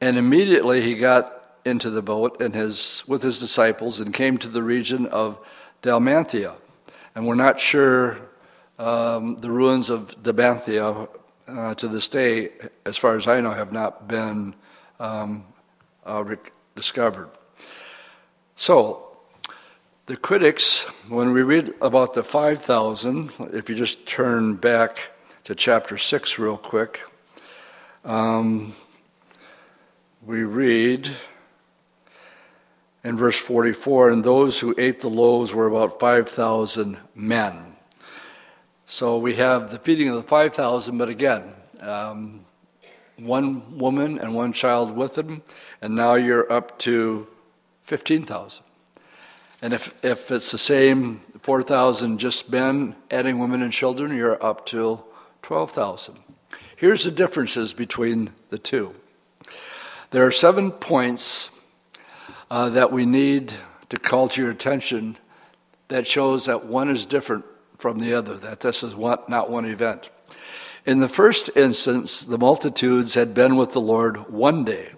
S1: And immediately he got into the boat and his, with his disciples and came to the region of Dalmanutha. And we're not sure um, the ruins of Dalmanutha uh, to this day, as far as I know, have not been um, uh, discovered. So, the critics, when we read about the 5,000, if you just turn back to chapter 6 real quick, um, we read in verse 44 and those who ate the loaves were about 5,000 men. So we have the feeding of the 5,000, but again, um, one woman and one child with them, and now you're up to 15,000. And if, if it's the same 4,000 just men, adding women and children, you're up to 12,000. Here's the differences between the two. There are seven points uh, that we need to call to your attention that shows that one is different from the other, that this is one, not one event. In the first instance, the multitudes had been with the Lord one day.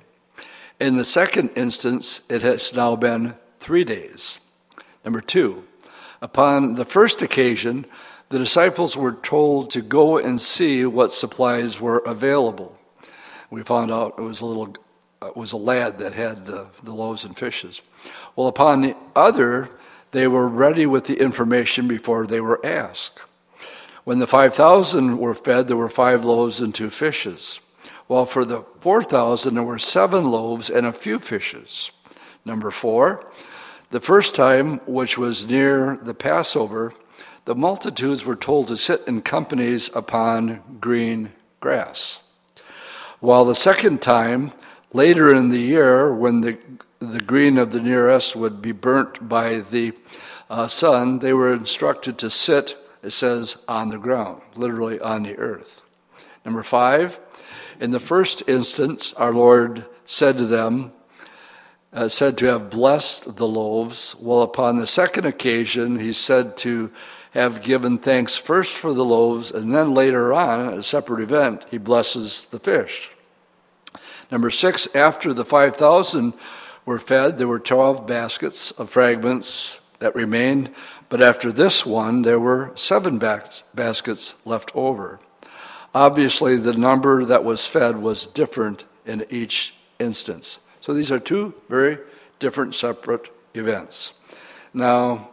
S1: In the second instance, it has now been three days. Number two, upon the first occasion, the disciples were told to go and see what supplies were available. We found out it was a little Uh, was a lad that had the, the loaves and fishes. Well, upon the other, they were ready with the information before they were asked. When the 5,000 were fed, there were five loaves and two fishes. While for the 4,000, there were seven loaves and a few fishes. Number four, the first time, which was near the Passover, the multitudes were told to sit in companies upon green grass. While the second time, Later in the year, when the, the green of the nearest would be burnt by the uh, sun, they were instructed to sit, it says, on the ground, literally on the earth. Number five, in the first instance, our Lord said to them, uh, said to have blessed the loaves, while upon the second occasion, he said to have given thanks first for the loaves, and then later on, a separate event, he blesses the fish. Number six, after the 5,000 were fed, there were 12 baskets of fragments that remained, but after this one, there were seven baskets left over. Obviously, the number that was fed was different in each instance. So these are two very different, separate events. Now,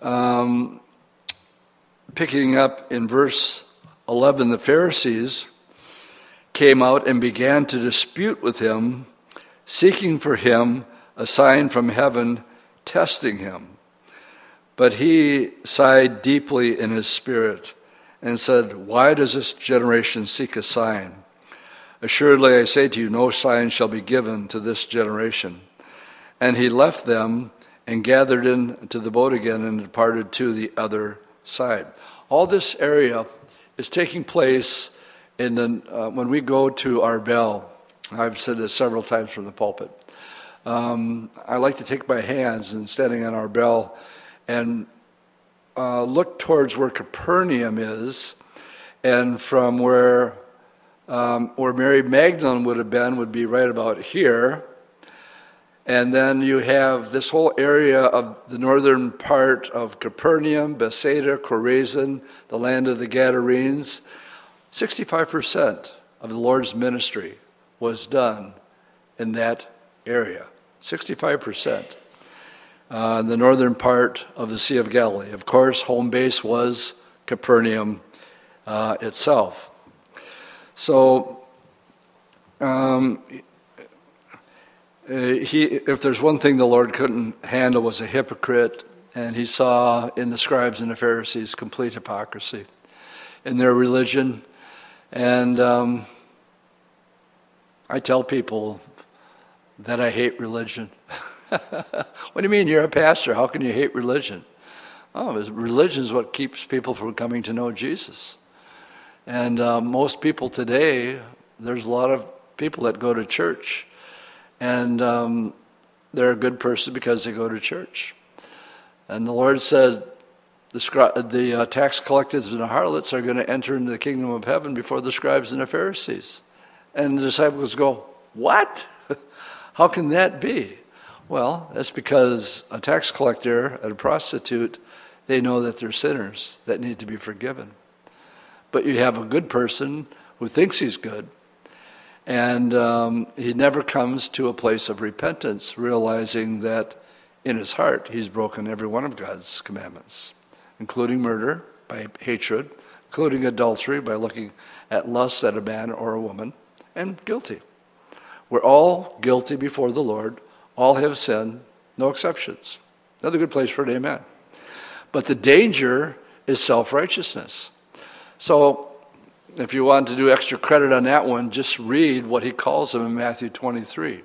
S1: um, picking up in verse 11, the Pharisees came out and began to dispute with him, seeking for him a sign from heaven, testing him. But he sighed deeply in his spirit and said, Why does this generation seek a sign? Assuredly, I say to you, no sign shall be given to this generation. And he left them and gathered into the boat again and departed to the other side. All this area is taking place and then uh, when we go to Arbel, I've said this several times from the pulpit. Um, I like to take my hands and standing on Arbel and uh, look towards where Capernaum is, and from where um, where Mary Magdalene would have been would be right about here. And then you have this whole area of the northern part of Capernaum, Bethsaida, Chorazin, the land of the Gadarenes. 65% of the Lord's ministry was done in that area. 65%. Uh, the northern part of the Sea of Galilee. Of course, home base was Capernaum uh, itself. So, um, uh, he, if there's one thing the Lord couldn't handle was a hypocrite, and he saw in the scribes and the Pharisees complete hypocrisy in their religion And um, I tell people that I hate religion. (laughs) what do you mean? You're a pastor. How can you hate religion? Oh, religion is what keeps people from coming to know Jesus. And uh, most people today, there's a lot of people that go to church, and um, they're a good person because they go to church. And the Lord says the, the uh, tax collectors and the harlots are going to enter into the kingdom of heaven before the scribes and the Pharisees. And the disciples go, What? (laughs) How can that be? Well, that's because a tax collector and a prostitute, they know that they're sinners that need to be forgiven. But you have a good person who thinks he's good, and um, he never comes to a place of repentance, realizing that in his heart he's broken every one of God's commandments, including murder by hatred, including adultery by looking at lust at a man or a woman, and guilty. We're all guilty before the Lord all have sinned, no exceptions. Another good place for an amen. But the danger is self righteousness. So, if you want to do extra credit on that one, just read what he calls them in Matthew 23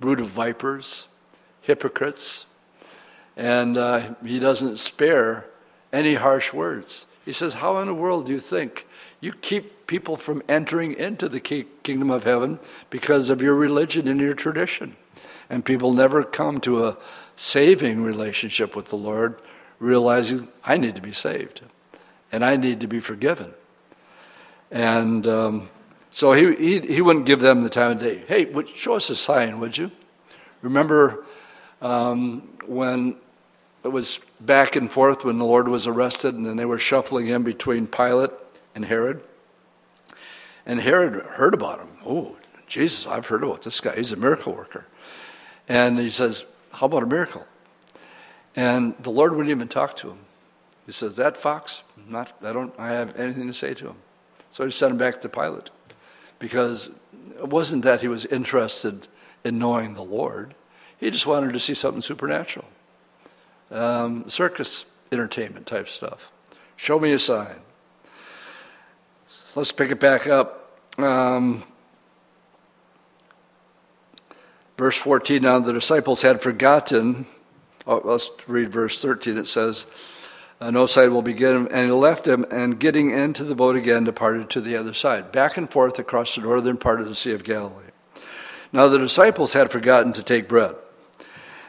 S1: brood of vipers, hypocrites, and uh, he doesn't spare any harsh words. He says, How in the world do you think you keep people from entering into the kingdom of heaven because of your religion and your tradition? And people never come to a saving relationship with the Lord, realizing I need to be saved and I need to be forgiven. And um, so he, he, he, wouldn't give them the time of day. Hey, would, show us a sign, would you? Remember um, when it was back and forth when the Lord was arrested and then they were shuffling him between Pilate and Herod? And Herod heard about him. Oh, Jesus, I've heard about this guy. He's a miracle worker. And he says, How about a miracle? And the Lord wouldn't even talk to him. He says, That fox, not, I don't I have anything to say to him. So he sent him back to Pilate. Because it wasn't that he was interested in knowing the Lord, he just wanted to see something supernatural. Um, circus entertainment type stuff. Show me a sign. So let's pick it back up. Um, Verse 14 now the disciples had forgotten. Oh, let's read verse 13. It says, uh, No sight will begin. And he left them and getting into the boat again departed to the other side, back and forth across the northern part of the Sea of Galilee. Now the disciples had forgotten to take bread,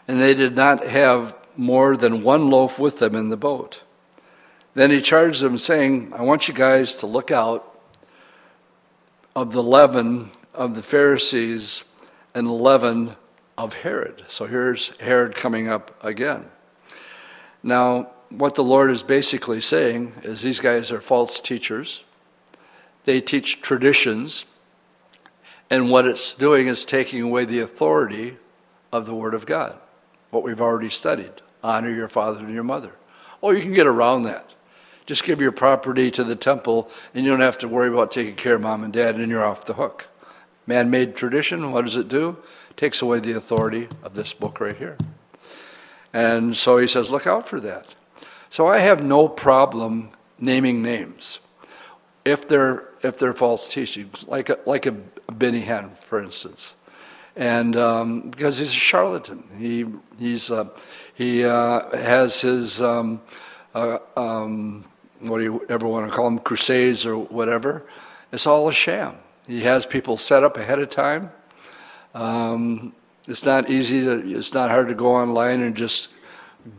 S1: and they did not have more than one loaf with them in the boat. Then he charged them, saying, I want you guys to look out of the leaven of the Pharisees and leaven of Herod. So here's Herod coming up again. Now, what the Lord is basically saying is these guys are false teachers. They teach traditions, and what it's doing is taking away the authority of the Word of God, what we've already studied honor your father and your mother. Oh, you can get around that. Just give your property to the temple, and you don't have to worry about taking care of mom and dad, and you're off the hook. Man made tradition, what does it do? It takes away the authority of this book right here. And so he says, look out for that. So I have no problem naming names if they're if they're false teachings, like a, like a Benny Hinn, for instance, and um, because he's a charlatan, he he's uh, he uh, has his um, uh, um, what do you ever want to call them crusades or whatever. It's all a sham. He has people set up ahead of time. Um, it's not easy to, it's not hard to go online and just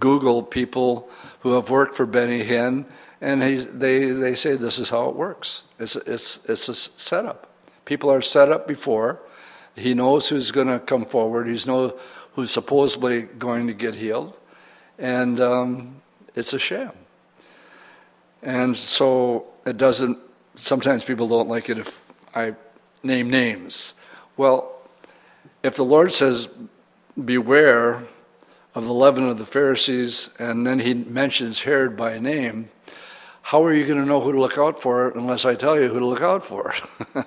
S1: Google people who have worked for Benny Hinn, and he, they, they say this is how it works. It's, it's, it's a setup. People are set up before. He knows who's going to come forward. He knows who's supposedly going to get healed, and um, it's a sham. And so it doesn't. Sometimes people don't like it if I name names. Well, if the Lord says, Beware of the leaven of the Pharisees, and then he mentions Herod by name, how are you going to know who to look out for unless I tell you who to look out for? (laughs)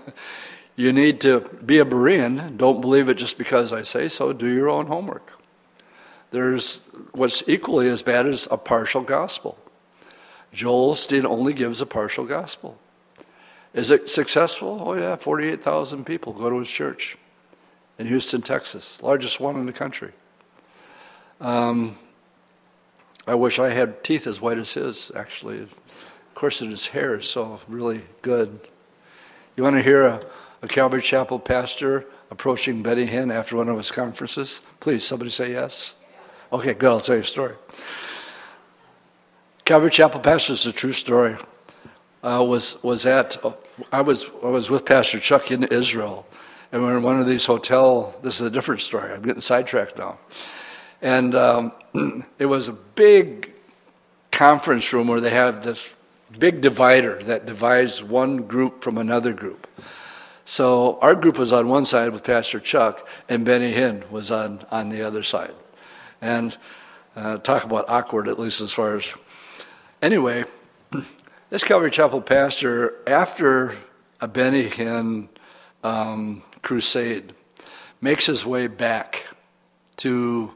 S1: you need to be a Berean. Don't believe it just because I say so. Do your own homework. There's what's equally as bad as a partial gospel. Joel Osteen only gives a partial gospel. Is it successful? Oh, yeah, 48,000 people go to his church in Houston, Texas, largest one in the country. Um, I wish I had teeth as white as his, actually. Of course, his hair is so really good. You want to hear a, a Calvary Chapel pastor approaching Benny Hinn after one of his conferences? Please, somebody say yes. Okay, good. I'll tell you a story. Calvary Chapel pastor is a true story. Uh, was was at I was I was with Pastor Chuck in Israel, and we are in one of these hotel. This is a different story. I'm getting sidetracked now, and um, (clears throat) it was a big conference room where they have this big divider that divides one group from another group. So our group was on one side with Pastor Chuck, and Benny Hinn was on, on the other side. And uh, talk about awkward, at least as far as. Anyway, (clears throat) this Calvary Chapel pastor, after a Benny Hinn um, crusade, makes his way back to.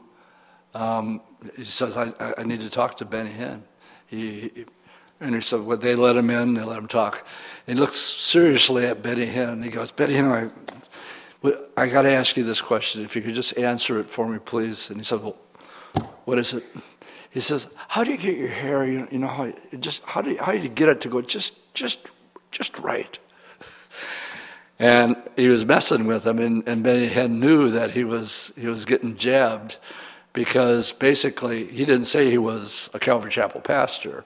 S1: Um, he says, I, I, need to talk to Benny Hinn. He, he and he said, well, they let him in, they let him talk. He looks seriously at Benny Hinn. He goes, Benny Hinn, I, I got to ask you this question. If you could just answer it for me, please. And he said, well, what is it? He says, how do you get your hair, you, you know, how, just, how, do you, how do you get it to go just, just, just right? And he was messing with him, and, and Benny Hinn knew that he was, he was getting jabbed because basically he didn't say he was a Calvary Chapel pastor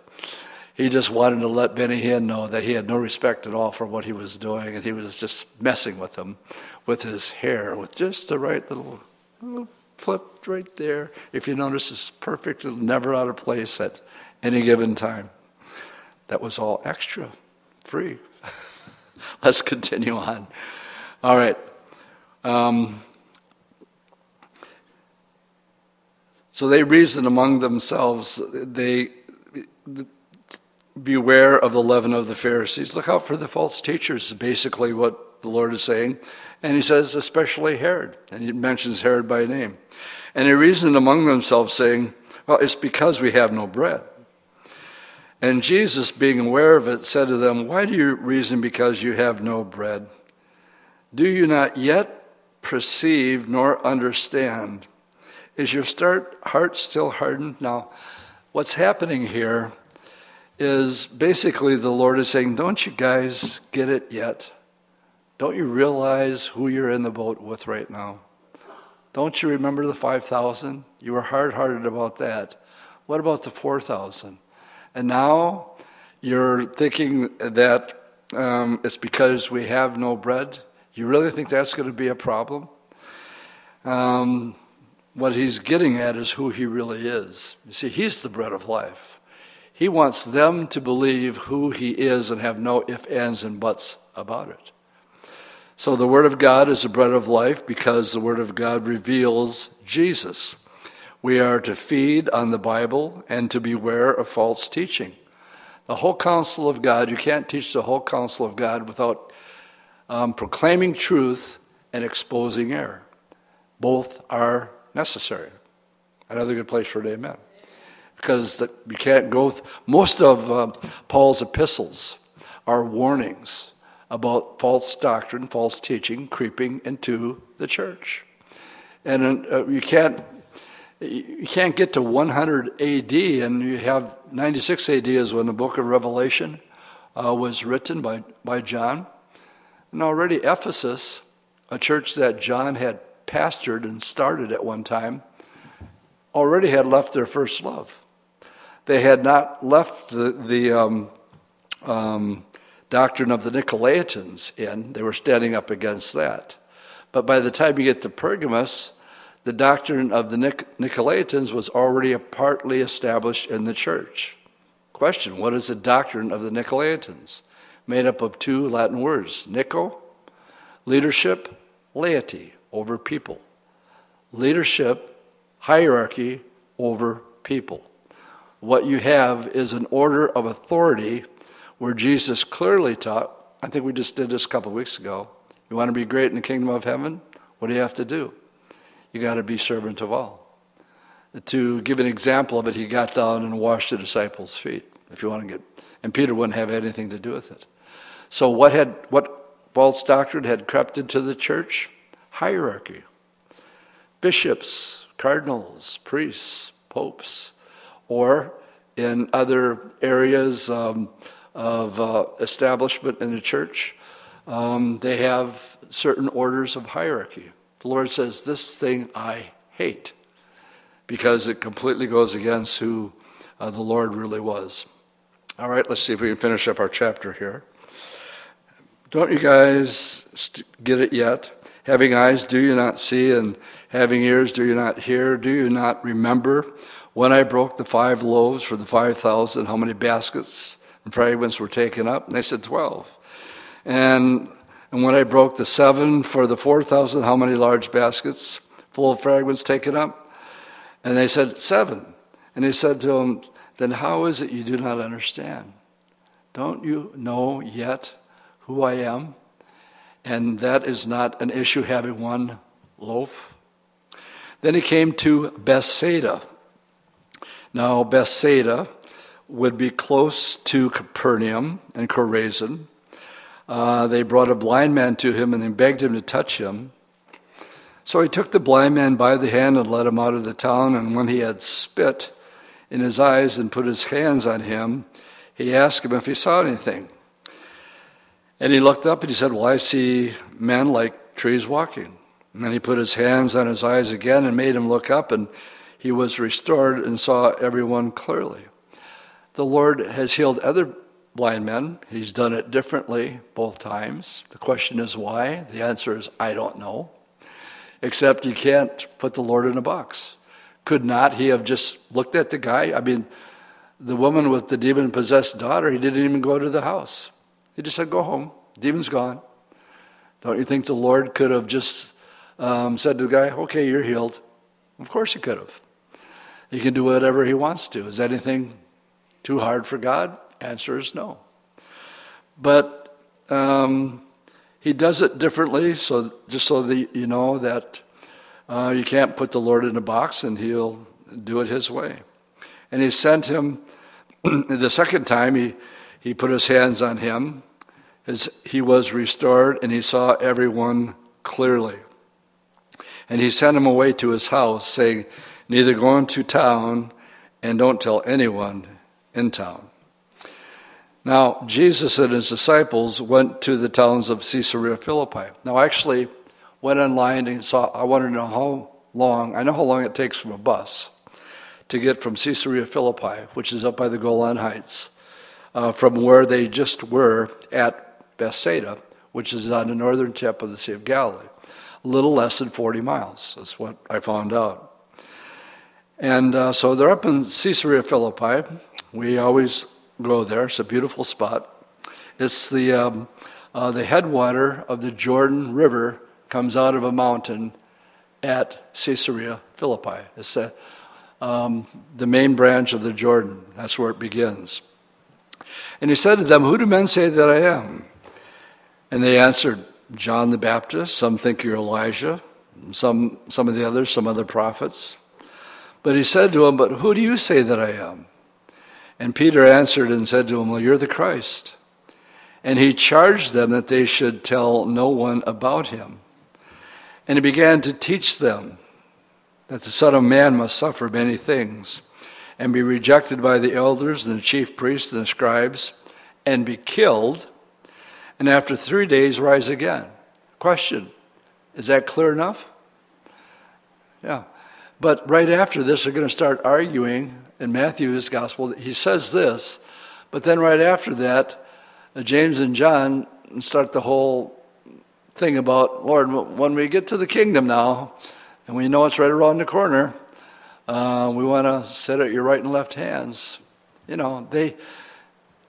S1: he just wanted to let Benny Hinn know that he had no respect at all for what he was doing, and he was just messing with him with his hair, with just the right little, little flip right there. If you notice, it's perfect, never out of place at any given time. That was all extra, free. (laughs) Let's continue on. All right. Um, so they reasoned among themselves. They, the, beware of the leaven of the Pharisees. Look out for the false teachers, basically what the Lord is saying. And he says, especially Herod. And he mentions Herod by name. And they reasoned among themselves, saying, Well, it's because we have no bread. And Jesus, being aware of it, said to them, Why do you reason because you have no bread? Do you not yet perceive nor understand? Is your heart still hardened? Now, what's happening here is basically the Lord is saying, Don't you guys get it yet? Don't you realize who you're in the boat with right now? Don't you remember the 5,000? You were hard hearted about that. What about the 4,000? And now you're thinking that um, it's because we have no bread? You really think that's going to be a problem? Um, what he's getting at is who he really is. You see, he's the bread of life. He wants them to believe who He is and have no ifs, ands, and buts about it. So the Word of God is the bread of life because the Word of God reveals Jesus. We are to feed on the Bible and to beware of false teaching. The whole counsel of God, you can't teach the whole counsel of God without um, proclaiming truth and exposing error. Both are necessary. Another good place for an amen because you can't go. Th- Most of uh, Paul's epistles are warnings about false doctrine, false teaching creeping into the church, and uh, you can't. You can't get to 100 AD, and you have 96 AD is when the book of Revelation uh, was written by, by John. And already Ephesus, a church that John had pastored and started at one time, already had left their first love. They had not left the, the um, um, doctrine of the Nicolaitans in, they were standing up against that. But by the time you get to Pergamos, the doctrine of the Nic- Nicolaitans was already partly established in the church. Question What is the doctrine of the Nicolaitans? Made up of two Latin words Nico, leadership, laity, over people. Leadership, hierarchy, over people what you have is an order of authority where Jesus clearly taught. I think we just did this a couple weeks ago. You want to be great in the kingdom of heaven? What do you have to do? You got to be servant of all. To give an example of it, he got down and washed the disciples' feet. If you want to get, and Peter wouldn't have anything to do with it. So, what had what false doctrine had crept into the church? Hierarchy. Bishops, cardinals, priests, popes, or in other areas um, of uh, establishment in the church, um, they have certain orders of hierarchy. The Lord says, This thing I hate because it completely goes against who uh, the Lord really was. All right, let's see if we can finish up our chapter here. Don't you guys get it yet? Having eyes, do you not see? And having ears, do you not hear? Do you not remember when I broke the five loaves for the 5,000, how many baskets and fragments were taken up? And they said, 12. And, and when I broke the seven for the 4,000, how many large baskets full of fragments taken up? And they said, Seven. And he said to them, Then how is it you do not understand? Don't you know yet who I am? And that is not an issue having one loaf. Then he came to Bethsaida. Now, Bethsaida would be close to Capernaum and Chorazin. Uh, they brought a blind man to him and begged him to touch him. So he took the blind man by the hand and led him out of the town. And when he had spit in his eyes and put his hands on him, he asked him if he saw anything. And he looked up and he said, Well, I see men like trees walking. And then he put his hands on his eyes again and made him look up, and he was restored and saw everyone clearly. The Lord has healed other blind men. He's done it differently both times. The question is why? The answer is I don't know except you can't put the Lord in a box. Could not he have just looked at the guy? I mean, the woman with the demon possessed daughter, he didn't even go to the house. He just said, Go home. Demon's gone. Don't you think the Lord could have just um, said to the guy, Okay, you're healed? Of course he could have. He can do whatever he wants to. Is anything too hard for God? Answer is no. But um, he does it differently, so just so that you know that uh, you can't put the Lord in a box and he'll do it his way. And he sent him (clears throat) the second time, he, he put his hands on him. As he was restored and he saw everyone clearly. And he sent him away to his house, saying, Neither go into town and don't tell anyone in town. Now, Jesus and his disciples went to the towns of Caesarea Philippi. Now, I actually went online and saw, I wanted to know how long, I know how long it takes from a bus to get from Caesarea Philippi, which is up by the Golan Heights, uh, from where they just were at Bethsaida, which is on the northern tip of the Sea of Galilee. A little less than 40 miles, that's what I found out. And uh, so they're up in Caesarea Philippi. We always go there. It's a beautiful spot. It's the, um, uh, the headwater of the Jordan River comes out of a mountain at Caesarea Philippi. It's a, um, the main branch of the Jordan. That's where it begins. And he said to them, Who do men say that I am? And they answered, John the Baptist. Some think you're Elijah. Some, some of the others, some other prophets. But he said to him, But who do you say that I am? And Peter answered and said to him, Well, you're the Christ. And he charged them that they should tell no one about him. And he began to teach them that the Son of Man must suffer many things and be rejected by the elders and the chief priests and the scribes and be killed, and after three days rise again. Question Is that clear enough? Yeah. But right after this, they're going to start arguing in Matthew's gospel, he says this, but then right after that, uh, James and John start the whole thing about, Lord, when we get to the kingdom now, and we know it's right around the corner, uh, we want to sit at your right and left hands. You know, they,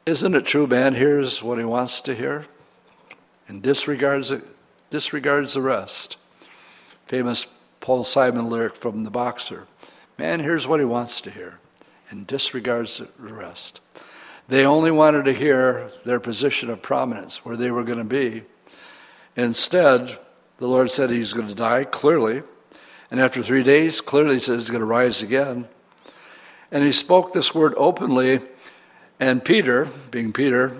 S1: isn't it true, man? Here's what he wants to hear, and disregards it, disregards the rest. Famous Paul Simon lyric from The Boxer. Man, here's what he wants to hear and disregards the rest. They only wanted to hear their position of prominence, where they were going to be. Instead, the Lord said he's going to die, clearly. And after three days, clearly says he's going to rise again. And he spoke this word openly. And Peter, being Peter,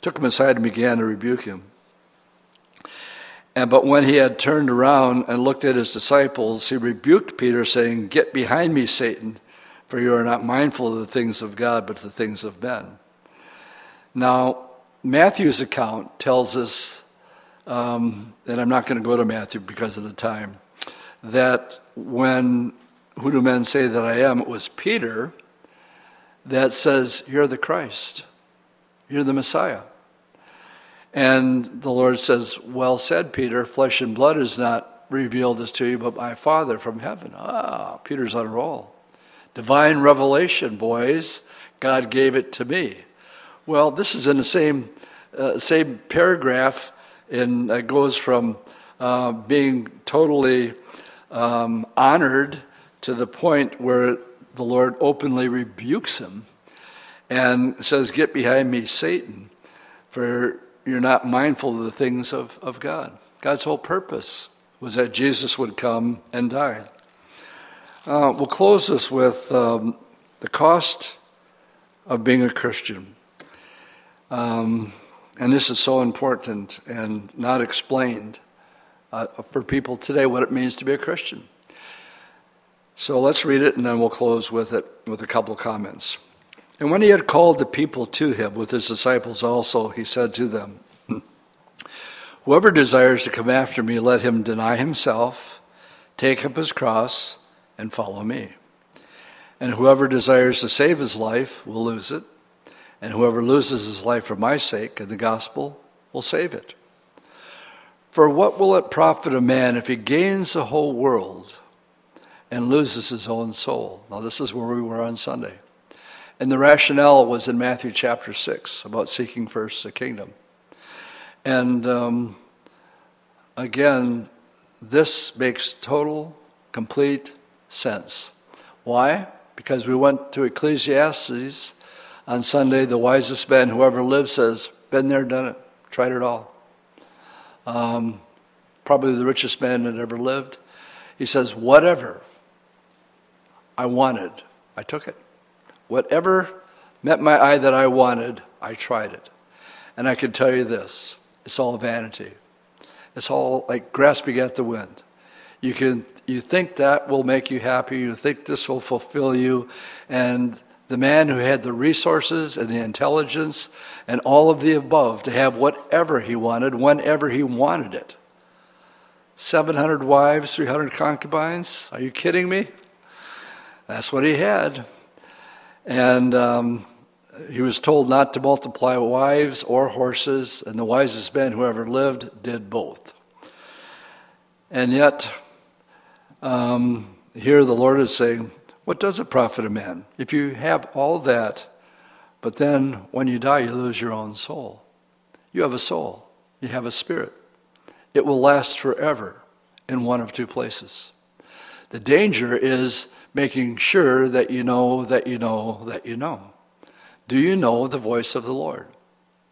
S1: took him aside and began to rebuke him. And but when he had turned around and looked at his disciples, he rebuked Peter, saying, Get behind me, Satan, for you are not mindful of the things of God, but the things of men. Now, Matthew's account tells us, um, and I'm not going to go to Matthew because of the time, that when who do men say that I am? It was Peter that says, You're the Christ, you're the Messiah. And the Lord says, Well said, Peter, flesh and blood is not revealed this to you, but my Father from heaven. Ah, Peter's on a roll. Divine revelation, boys. God gave it to me. Well, this is in the same, uh, same paragraph, and it goes from uh, being totally um, honored to the point where the Lord openly rebukes him and says, Get behind me, Satan, for you're not mindful of the things of, of God. God's whole purpose was that Jesus would come and die. Uh, we'll close this with um, the cost of being a Christian. Um, and this is so important and not explained uh, for people today what it means to be a Christian. So let's read it and then we'll close with it with a couple comments. And when he had called the people to him with his disciples also, he said to them, Whoever desires to come after me, let him deny himself, take up his cross, and follow me. And whoever desires to save his life will lose it, and whoever loses his life for my sake and the gospel will save it. For what will it profit a man if he gains the whole world and loses his own soul? Now, this is where we were on Sunday. And the rationale was in Matthew chapter 6 about seeking first the kingdom. And um, again, this makes total, complete sense. Why? Because we went to Ecclesiastes on Sunday, the wisest man who ever lived says, Been there, done it, tried it all. Um, probably the richest man that ever lived. He says, Whatever I wanted, I took it. Whatever met my eye that I wanted, I tried it. And I can tell you this it's all vanity. It's all like grasping at the wind. You can you think that will make you happy, you think this will fulfill you, and the man who had the resources and the intelligence and all of the above to have whatever he wanted whenever he wanted it. 700 wives, 300 concubines? Are you kidding me? That's what he had. And um, he was told not to multiply wives or horses, and the wisest man who ever lived did both. And yet, um, here the Lord is saying, What does it profit a man if you have all that, but then when you die, you lose your own soul? You have a soul, you have a spirit. It will last forever in one of two places. The danger is making sure that you know, that you know, that you know. Do you know the voice of the Lord?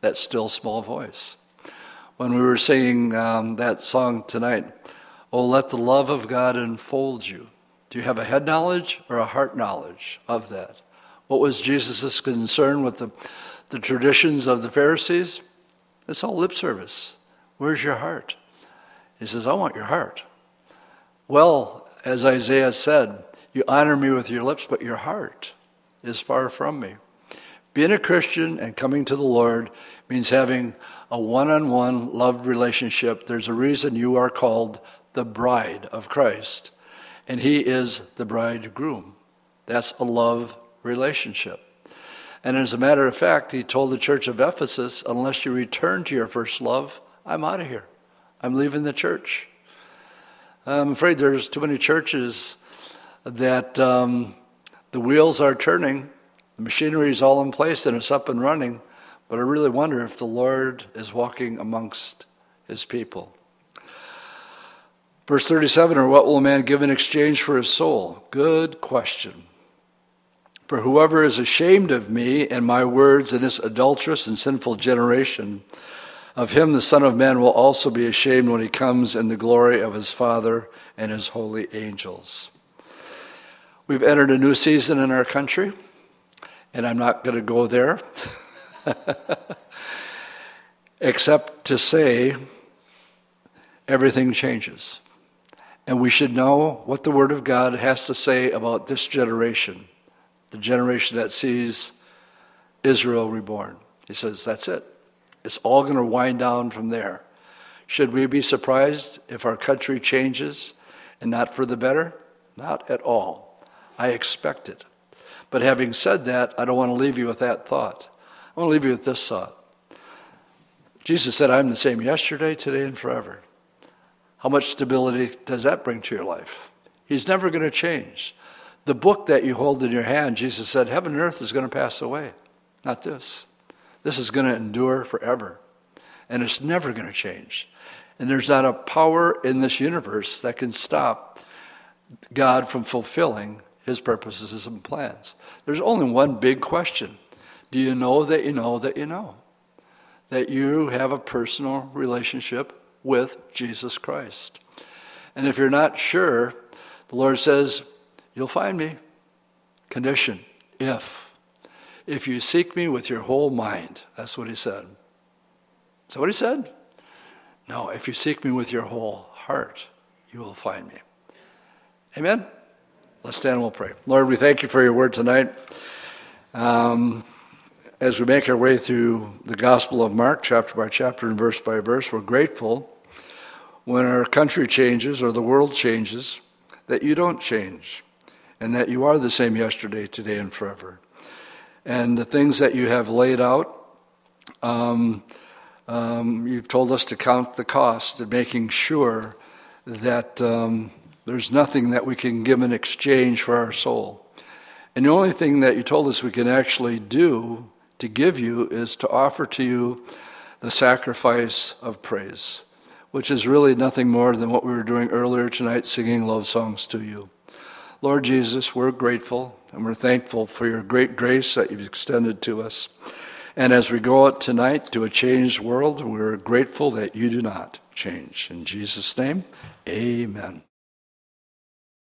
S1: That still small voice. When we were singing um, that song tonight, Oh, let the love of God enfold you. Do you have a head knowledge or a heart knowledge of that? What was Jesus' concern with the, the traditions of the Pharisees? It's all lip service. Where's your heart? He says, I want your heart. Well, as Isaiah said, you honor me with your lips, but your heart is far from me. Being a Christian and coming to the Lord means having a one on one love relationship. There's a reason you are called the bride of Christ, and He is the bridegroom. That's a love relationship. And as a matter of fact, He told the church of Ephesus, unless you return to your first love, I'm out of here. I'm leaving the church. I'm afraid there's too many churches that um, the wheels are turning, the machinery is all in place, and it's up and running. But I really wonder if the Lord is walking amongst his people. Verse 37 Or what will a man give in exchange for his soul? Good question. For whoever is ashamed of me and my words in this adulterous and sinful generation, of him the Son of Man will also be ashamed when he comes in the glory of his Father and his holy angels. We've entered a new season in our country, and I'm not going to go there. (laughs) except to say everything changes. And we should know what the Word of God has to say about this generation, the generation that sees Israel reborn. He says, that's it. It's all going to wind down from there. Should we be surprised if our country changes and not for the better? Not at all. I expect it. But having said that, I don't want to leave you with that thought. I want to leave you with this thought. Jesus said, I'm the same yesterday, today, and forever. How much stability does that bring to your life? He's never going to change. The book that you hold in your hand, Jesus said, Heaven and earth is going to pass away, not this. This is going to endure forever, and it's never going to change. And there's not a power in this universe that can stop God from fulfilling his purposes and plans. There's only one big question Do you know that you know that you know? That you have a personal relationship with Jesus Christ. And if you're not sure, the Lord says, You'll find me. Condition if. If you seek me with your whole mind. That's what he said. Is that what he said? No, if you seek me with your whole heart, you will find me. Amen? Let's stand and we'll pray. Lord, we thank you for your word tonight. Um, as we make our way through the Gospel of Mark, chapter by chapter and verse by verse, we're grateful when our country changes or the world changes that you don't change and that you are the same yesterday, today, and forever. And the things that you have laid out, um, um, you've told us to count the cost and making sure that um, there's nothing that we can give in exchange for our soul. And the only thing that you told us we can actually do to give you is to offer to you the sacrifice of praise, which is really nothing more than what we were doing earlier tonight, singing love songs to you. Lord Jesus, we're grateful and we're thankful for your great grace that you've extended to us. And as we go out tonight to a changed world, we're grateful that you do not change. In Jesus' name, amen.